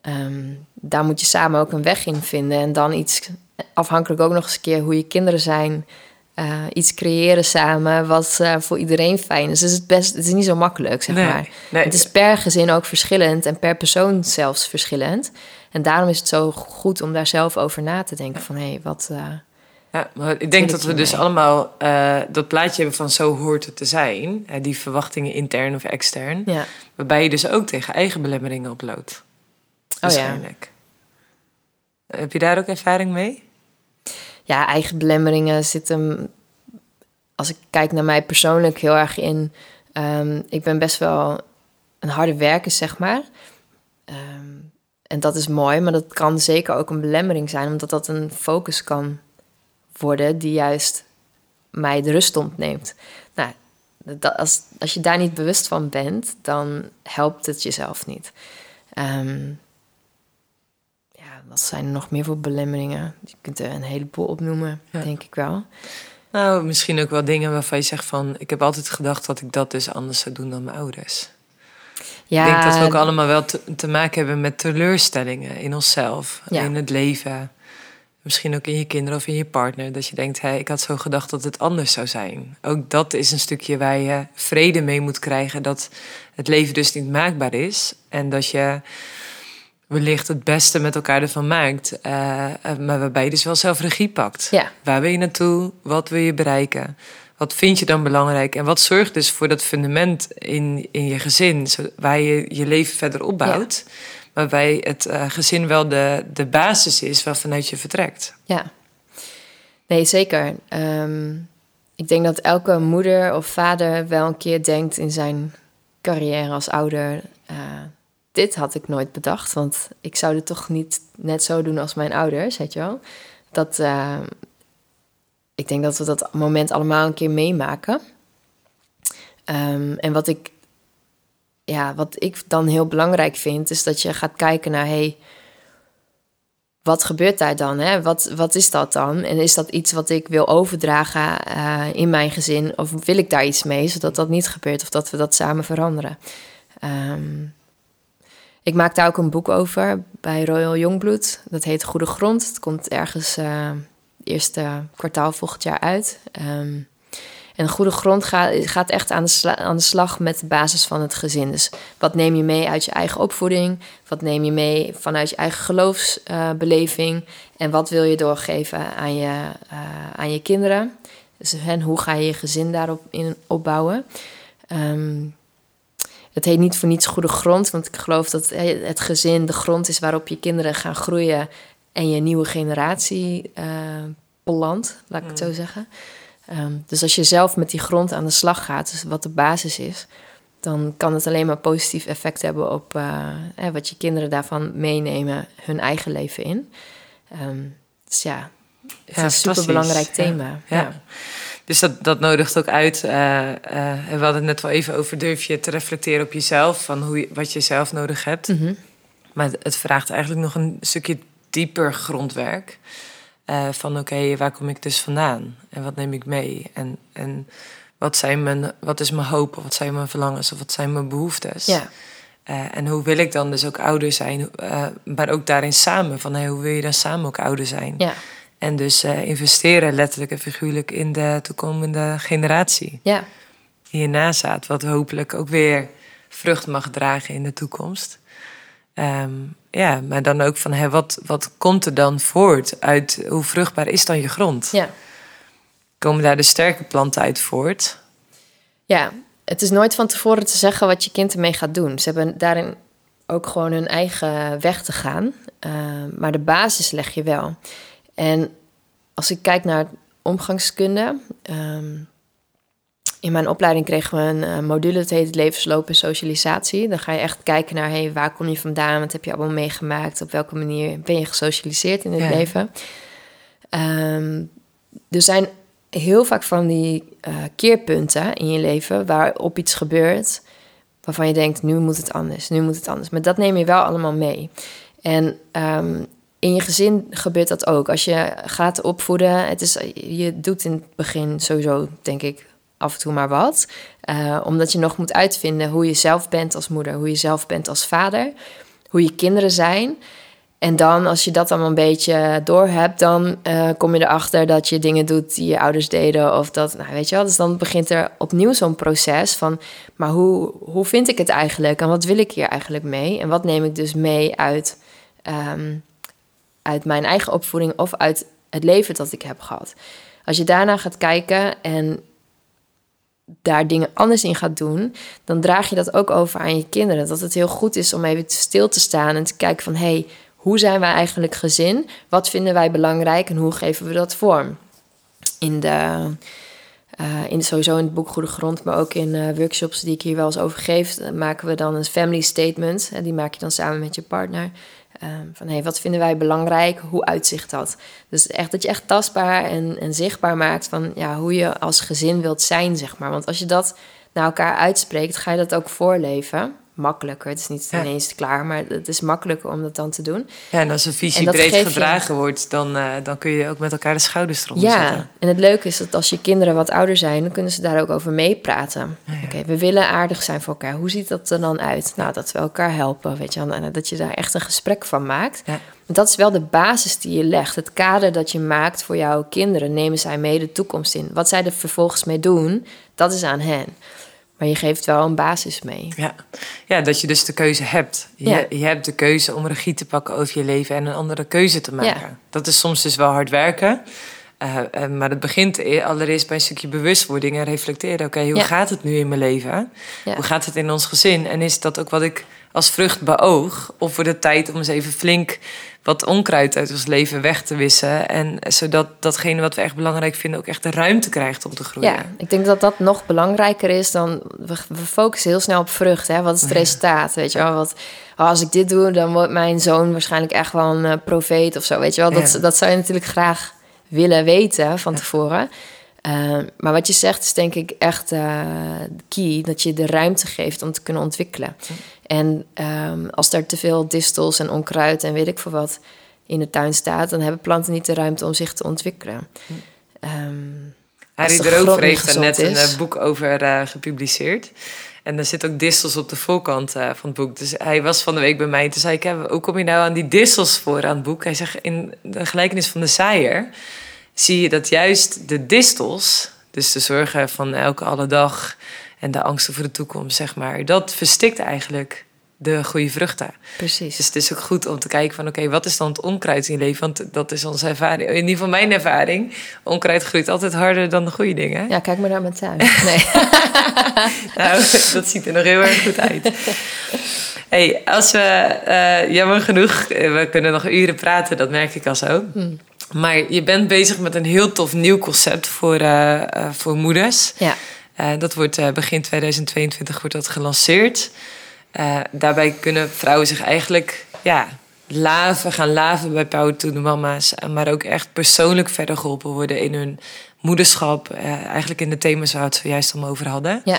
Ehm, daar moet je samen ook een weg in vinden. En dan iets, afhankelijk ook nog eens een keer hoe je kinderen zijn. Uh, iets creëren samen wat uh, voor iedereen fijn is. Dus het, best, het is niet zo makkelijk, zeg maar. Nee. Het is per gezin ook verschillend en per persoon zelfs verschillend. En daarom is het zo goed om daar zelf over na te denken. Van hé, hey, wat, uh, ja, maar ik denk dat we dus allemaal uh, dat plaatje hebben van zo hoort het te zijn. Die verwachtingen intern of extern. Ja. Waarbij je dus ook tegen eigen belemmeringen oploopt. Waarschijnlijk. Oh, ja. Heb je daar ook ervaring mee? Ja, eigen belemmeringen zitten, als ik kijk naar mij persoonlijk, heel erg in. Um, ik ben best wel een harde werker, zeg maar. Um, en dat is mooi, maar dat kan zeker ook een belemmering zijn, omdat dat een focus kan worden die juist mij de rust ontneemt. Nou, dat, als, als je daar niet bewust van bent, dan helpt het jezelf niet. Um, ja, wat zijn er nog meer voor belemmeringen? Je kunt er een heleboel opnoemen, denk ik wel. Nou, misschien ook wel dingen waarvan je zegt van... ik heb altijd gedacht dat ik dat dus anders zou doen dan mijn ouders. Ja, ik denk dat we ook allemaal wel te, te maken hebben met teleurstellingen in onszelf, in het leven. Misschien ook in je kinderen of in je partner. Dat je denkt, hey, ik had zo gedacht dat het anders zou zijn. Ook dat is een stukje waar je vrede mee moet krijgen. Dat het leven dus niet maakbaar is. En dat je wellicht het beste met elkaar ervan maakt. Uh, maar waarbij je dus wel zelf regie pakt. Ja. Waar wil je naartoe? Wat wil je bereiken? Wat vind je dan belangrijk? En wat zorgt dus voor dat fundament in, in je gezin, waar je je leven verder opbouwt? Ja waarbij het uh, gezin wel de, de basis is waarvanuit je vertrekt. Ja, nee, zeker. Um, ik denk dat elke moeder of vader wel een keer denkt in zijn carrière als ouder. Uh, dit had ik nooit bedacht, want ik zou het toch niet net zo doen als mijn ouders, weet je wel. Dat, uh, ik denk dat we dat moment allemaal een keer meemaken. Um, en wat ik ja, wat ik dan heel belangrijk vind, is dat je gaat kijken naar, hey, wat gebeurt daar dan? Hè? Wat, wat is dat dan? En is dat iets wat ik wil overdragen uh, in mijn gezin? Of wil ik daar iets mee, zodat dat niet gebeurt of dat we dat samen veranderen? Um, ik maak daar ook een boek over bij Royal Jongbloed. Dat heet Goede Grond. Het komt ergens uh, eerste kwartaal volgend jaar uit. Um, en goede grond gaat, echt aan de, aan de slag met de basis van het gezin. Dus wat neem je mee uit je eigen opvoeding? Wat neem je mee vanuit je eigen geloofsbeleving? en wat wil je doorgeven aan je, uh, aan je kinderen? Dus en hoe ga je je gezin daarop in opbouwen? Um, het heet niet voor niets goede grond, want ik geloof dat het gezin de grond is waarop je kinderen gaan groeien en je nieuwe generatie uh, belandt, laat ik het zo mm. zeggen. Ehm, dus als je zelf met die grond aan de slag gaat, dus wat de basis is, dan kan het alleen maar positief effect hebben op uh, wat je kinderen daarvan meenemen hun eigen leven in. Um, dus ja, het is een superbelangrijk thema. Ja, Dus dat, dat nodigt ook uit. Uh, uh, we hadden het net wel even over, durf je te reflecteren op jezelf, van hoe je, wat je zelf nodig hebt. Mhm. Maar het vraagt eigenlijk nog een stukje dieper grondwerk. Eh, van oké, waar kom ik dus vandaan? En wat neem ik mee? En, en wat, zijn mijn, wat is mijn hoop? Of wat zijn mijn verlangens? Of wat zijn mijn behoeftes? Ja. Eh, en hoe wil ik dan dus ook ouder zijn? Uh, maar ook daarin samen. Van hey, hoe wil je dan samen ook ouder zijn? Ja. En dus investeren letterlijk en figuurlijk in de toekomende generatie. Ja. Die je nazaat. Wat hopelijk ook weer vrucht mag dragen in de toekomst. Ehm, ja, maar dan ook van hè, wat, wat komt er dan voort uit hoe vruchtbaar is dan je grond? Ja. Komen daar de sterke planten uit voort? Ja, het is nooit van tevoren te zeggen wat je kind ermee gaat doen. Ze hebben daarin ook gewoon hun eigen weg te gaan. Ehm, maar de basis leg je wel. En als ik kijk naar omgangskunde. Ehm, in mijn opleiding kregen we een uh, module, dat heet levensloop en socialisatie. Dan ga je echt kijken naar, hey, waar kom je vandaan? Wat heb je allemaal meegemaakt? Op welke manier ben je gesocialiseerd in het leven? Um, er zijn heel vaak van die uh, keerpunten in je leven waarop iets gebeurt waarvan je denkt, nu moet het anders, nu moet het anders. Maar dat neem je wel allemaal mee. En um, in je gezin gebeurt dat ook. Als je gaat opvoeden, het is, je doet in het begin sowieso, denk ik, af en toe maar wat. Uh, omdat je nog moet uitvinden hoe je zelf bent als moeder, hoe je zelf bent als vader, hoe je kinderen zijn. En dan, als je dat allemaal een beetje door hebt, dan uh, kom je erachter dat je dingen doet die je ouders deden. Of dat, nou weet je wel, dus dan begint er opnieuw zo'n proces van, maar hoe, hoe vind ik het eigenlijk? En wat wil ik hier eigenlijk mee? En wat neem ik dus mee uit, um, uit mijn eigen opvoeding of uit het leven dat ik heb gehad? Als je daarna gaat kijken en daar dingen anders in gaat doen, dan draag je dat ook over aan je kinderen. Dat het heel goed is om even stil te staan en te kijken van hé, hey, hoe zijn wij eigenlijk gezin? Wat vinden wij belangrijk en hoe geven we dat vorm? In de, uh, in, sowieso in het boek Goede Grond, maar ook in uh, workshops die ik hier wel eens over geef, maken we dan een family statement. En die maak je dan samen met je partner. Um, van hey, wat vinden wij belangrijk? Hoe uitzicht dat? Dus echt dat je echt tastbaar en, en zichtbaar maakt van ja, hoe je als gezin wilt zijn, zeg maar. Want als je dat naar elkaar uitspreekt, ga je dat ook voorleven makkelijker. Het is niet ineens klaar, maar het is makkelijker om dat dan te doen. Ja, en als een visie breed gedragen wordt, dan, uh, dan kun je ook met elkaar de schouders eronder ja, zetten. en het leuke is dat als je kinderen wat ouder zijn, dan kunnen ze daar ook over meepraten. Ja, Oké, we willen aardig zijn voor elkaar. Hoe ziet dat er dan uit? Nou, dat we elkaar helpen, weet je En dat je daar echt een gesprek van maakt. Dat is wel de basis die je legt. Het kader dat je maakt voor jouw kinderen, nemen zij mee de toekomst in. Wat zij er vervolgens mee doen, dat is aan hen. Maar je geeft wel een basis mee. Ja, ja dat je dus de keuze hebt. Je, ja. je hebt de keuze om regie te pakken over je leven en een andere keuze te maken. Ja. Dat is soms dus wel hard werken. Uh, uh, maar het begint e-, allereerst bij een stukje bewustwording en reflecteren. Oké, hoe ja. gaat het nu in mijn leven? Hoe gaat het in ons gezin? En is dat ook wat ik als vrucht beoog? Of voor de tijd om eens even flink wat onkruid uit ons leven weg te wissen. En zodat datgene wat we echt belangrijk vinden ook echt de ruimte krijgt om te groeien. Ja, ik denk dat dat nog belangrijker is dan... We, we focussen heel snel op vrucht. Hè? Wat is het ja. resultaat? Weet je wel? Wat, oh, als ik dit doe, dan wordt mijn zoon waarschijnlijk echt wel een uh, profeet of zo. Weet je wel? Dat, ja. dat zou je natuurlijk graag willen weten van tevoren. Uh, maar wat je zegt is denk ik echt uh, key. Dat je de ruimte geeft om te kunnen ontwikkelen. En um, als er te veel distels en onkruid en weet ik veel wat in de tuin staat... dan hebben planten niet de ruimte om zich te ontwikkelen. Um, Harry heeft er net is. een uh, boek over uh, gepubliceerd. En er zit ook distels op de voorkant uh, van het boek. Dus hij was van de week bij mij. Toen zei ik, hoe kom je nou aan die distels voor aan het boek? Hij zegt, in de gelijkenis van de saaier... zie je dat juist de distels... dus de zorgen van elke alle dag en de angsten voor de toekomst, zeg maar... dat verstikt eigenlijk de goede vruchten. Precies. Dus het is ook goed om te kijken van... oké, wat is dan het onkruid in je leven? Want dat is onze ervaring. In ieder geval mijn ervaring. Onkruid groeit altijd harder dan de goede dingen. Ja, kijk maar naar mijn tuin. (laughs) Nee. (laughs) nou, dat ziet er nog heel erg goed uit. hey, als we... Uh, jammer genoeg, we kunnen nog uren praten. Dat merk ik al zo. Hmm. Maar je bent bezig met een heel tof nieuw concept voor, uh, uh, voor moeders. Ja. dat wordt begin 2022 wordt dat gelanceerd. Daarbij kunnen vrouwen zich eigenlijk ja, laven, gaan laven bij Power to the Mama's. Maar ook echt persoonlijk verder geholpen worden in hun moederschap. Eigenlijk in de thema's waar we het zojuist om over hadden. Ja.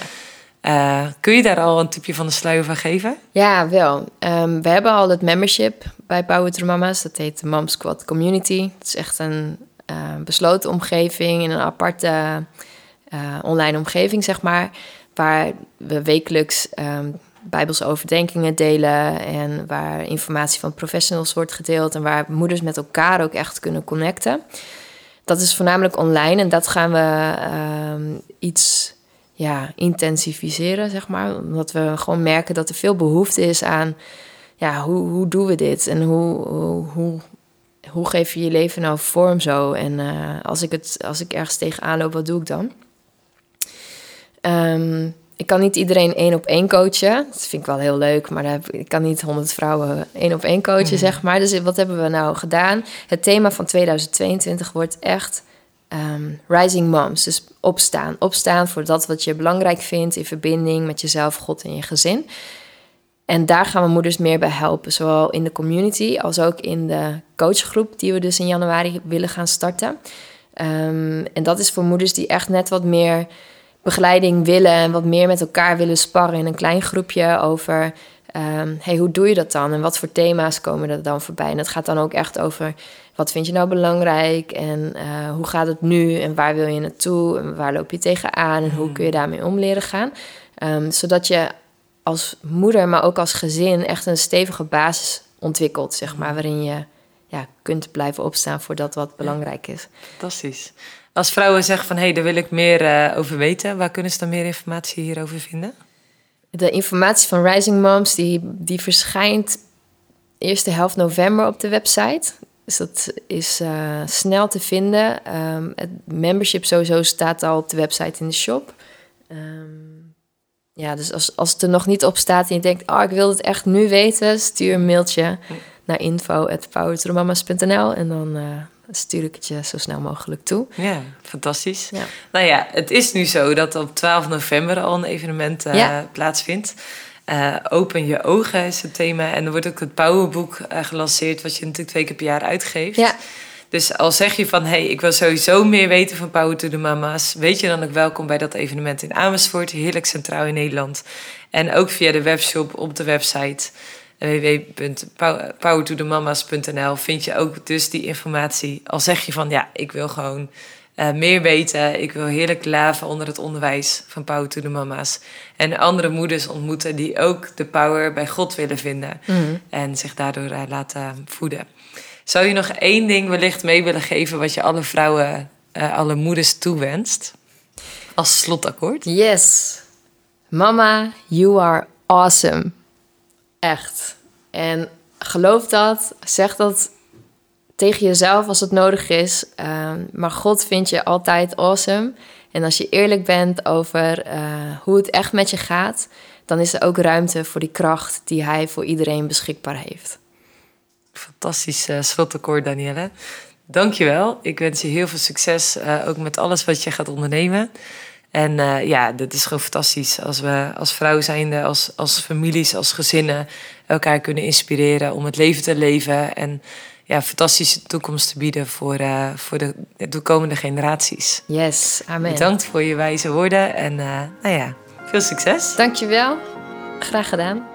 Uh, kun je daar al een tipje van de sluier van geven? Ja, wel. Um, we hebben al het membership bij Power to Mama's. Dat heet de Mom Squad Community. Het is echt een uh, besloten omgeving in een aparte uh, online omgeving, zeg maar. Waar we wekelijks um, bijbelse overdenkingen delen en waar informatie van professionals wordt gedeeld en waar moeders met elkaar ook echt kunnen connecten. Dat is voornamelijk online en dat gaan we um, iets ja, intensificeren, zeg maar. Omdat we gewoon merken dat er veel behoefte is aan... ja, hoe, hoe doen we dit? En hoe, hoe, hoe, hoe geef je je leven nou vorm zo? En uh, als, ik het, als ik ergens tegenaan loop, wat doe ik dan? Um, ik kan niet iedereen één op één coachen. Dat vind ik wel heel leuk, maar ik kan niet honderd vrouwen één op één coachen, mm. zeg maar. Dus wat hebben we nou gedaan? Het thema van 2022 wordt echt um, Rising Moms. Dus opstaan. Opstaan voor dat wat je belangrijk vindt in verbinding met jezelf, God en je gezin. En daar gaan we moeders meer bij helpen, zowel in de community als ook in de coachgroep die we dus in januari willen gaan starten. Um, en dat is voor moeders die echt net wat meer begeleiding willen en wat meer met elkaar willen sparren in een klein groepje over um, hey, hoe doe je dat dan en wat voor thema's komen er dan voorbij. En het gaat dan ook echt over wat vind je nou belangrijk en uh, hoe gaat het nu en waar wil je naartoe en waar loop je tegenaan en hoe kun je daarmee om leren gaan. Um, zodat je als moeder, maar ook als gezin echt een stevige basis ontwikkelt, zeg maar, waarin je ja, kunt blijven opstaan voor dat wat belangrijk is. Fantastisch. Als vrouwen zeggen van hé, hey, daar wil ik meer uh, over weten, waar kunnen ze dan meer informatie hierover vinden? De informatie van Rising Moms die, die verschijnt eerste helft november op de website. Dus dat is uh, snel te vinden. Um, het membership sowieso staat al op de website in de shop. Um, ja, dus als, als het er nog niet op staat en je denkt... oh, ik wil het echt nu weten... stuur een mailtje naar info.powertromama's.nl en dan... Uh, stuur ik het je zo snel mogelijk toe. Ja, fantastisch. Ja. Nou ja, het is nu zo dat op 12 november al een evenement uh, plaatsvindt. Uh, open je ogen is het thema. En er wordt ook het Powerboek uh, gelanceerd, wat je natuurlijk twee keer per jaar uitgeeft. Ja. Dus al zeg je van, hé, hey, ik wil sowieso meer weten van Power to the Mama's... weet je dan ook welkom bij dat evenement in Amersfoort, heerlijk centraal in Nederland. En ook via de webshop op de website www.powertothemamas.nl vind je ook dus die informatie. Al zeg je van ja, ik wil gewoon uh, meer weten. Ik wil heerlijk laven onder het onderwijs van Power to the Mama's. En andere moeders ontmoeten die ook de power bij God willen vinden. Mm. En zich daardoor uh, laten voeden. Zou je nog één ding wellicht mee willen geven wat je alle vrouwen, uh, alle moeders toewenst? Als slotakkoord? Yes. Mama, you are awesome. Echt. En geloof dat, zeg dat tegen jezelf als het nodig is. Uh, maar God vindt je altijd awesome. En als je eerlijk bent over uh, hoe het echt met je gaat, dan is er ook ruimte voor die kracht die Hij voor iedereen beschikbaar heeft. Fantastisch uh, slotakkoord, Danielle. Dankjewel. Ik wens je heel veel succes, uh, ook met alles wat je gaat ondernemen. En ja, dat is gewoon fantastisch als we als vrouw zijnde, als, als families, als gezinnen elkaar kunnen inspireren om het leven te leven en ja, fantastische toekomst te bieden voor, uh, voor de, de komende generaties. Yes, amen. Bedankt voor je wijze woorden en uh, nou ja, veel succes. Dankjewel. Graag gedaan.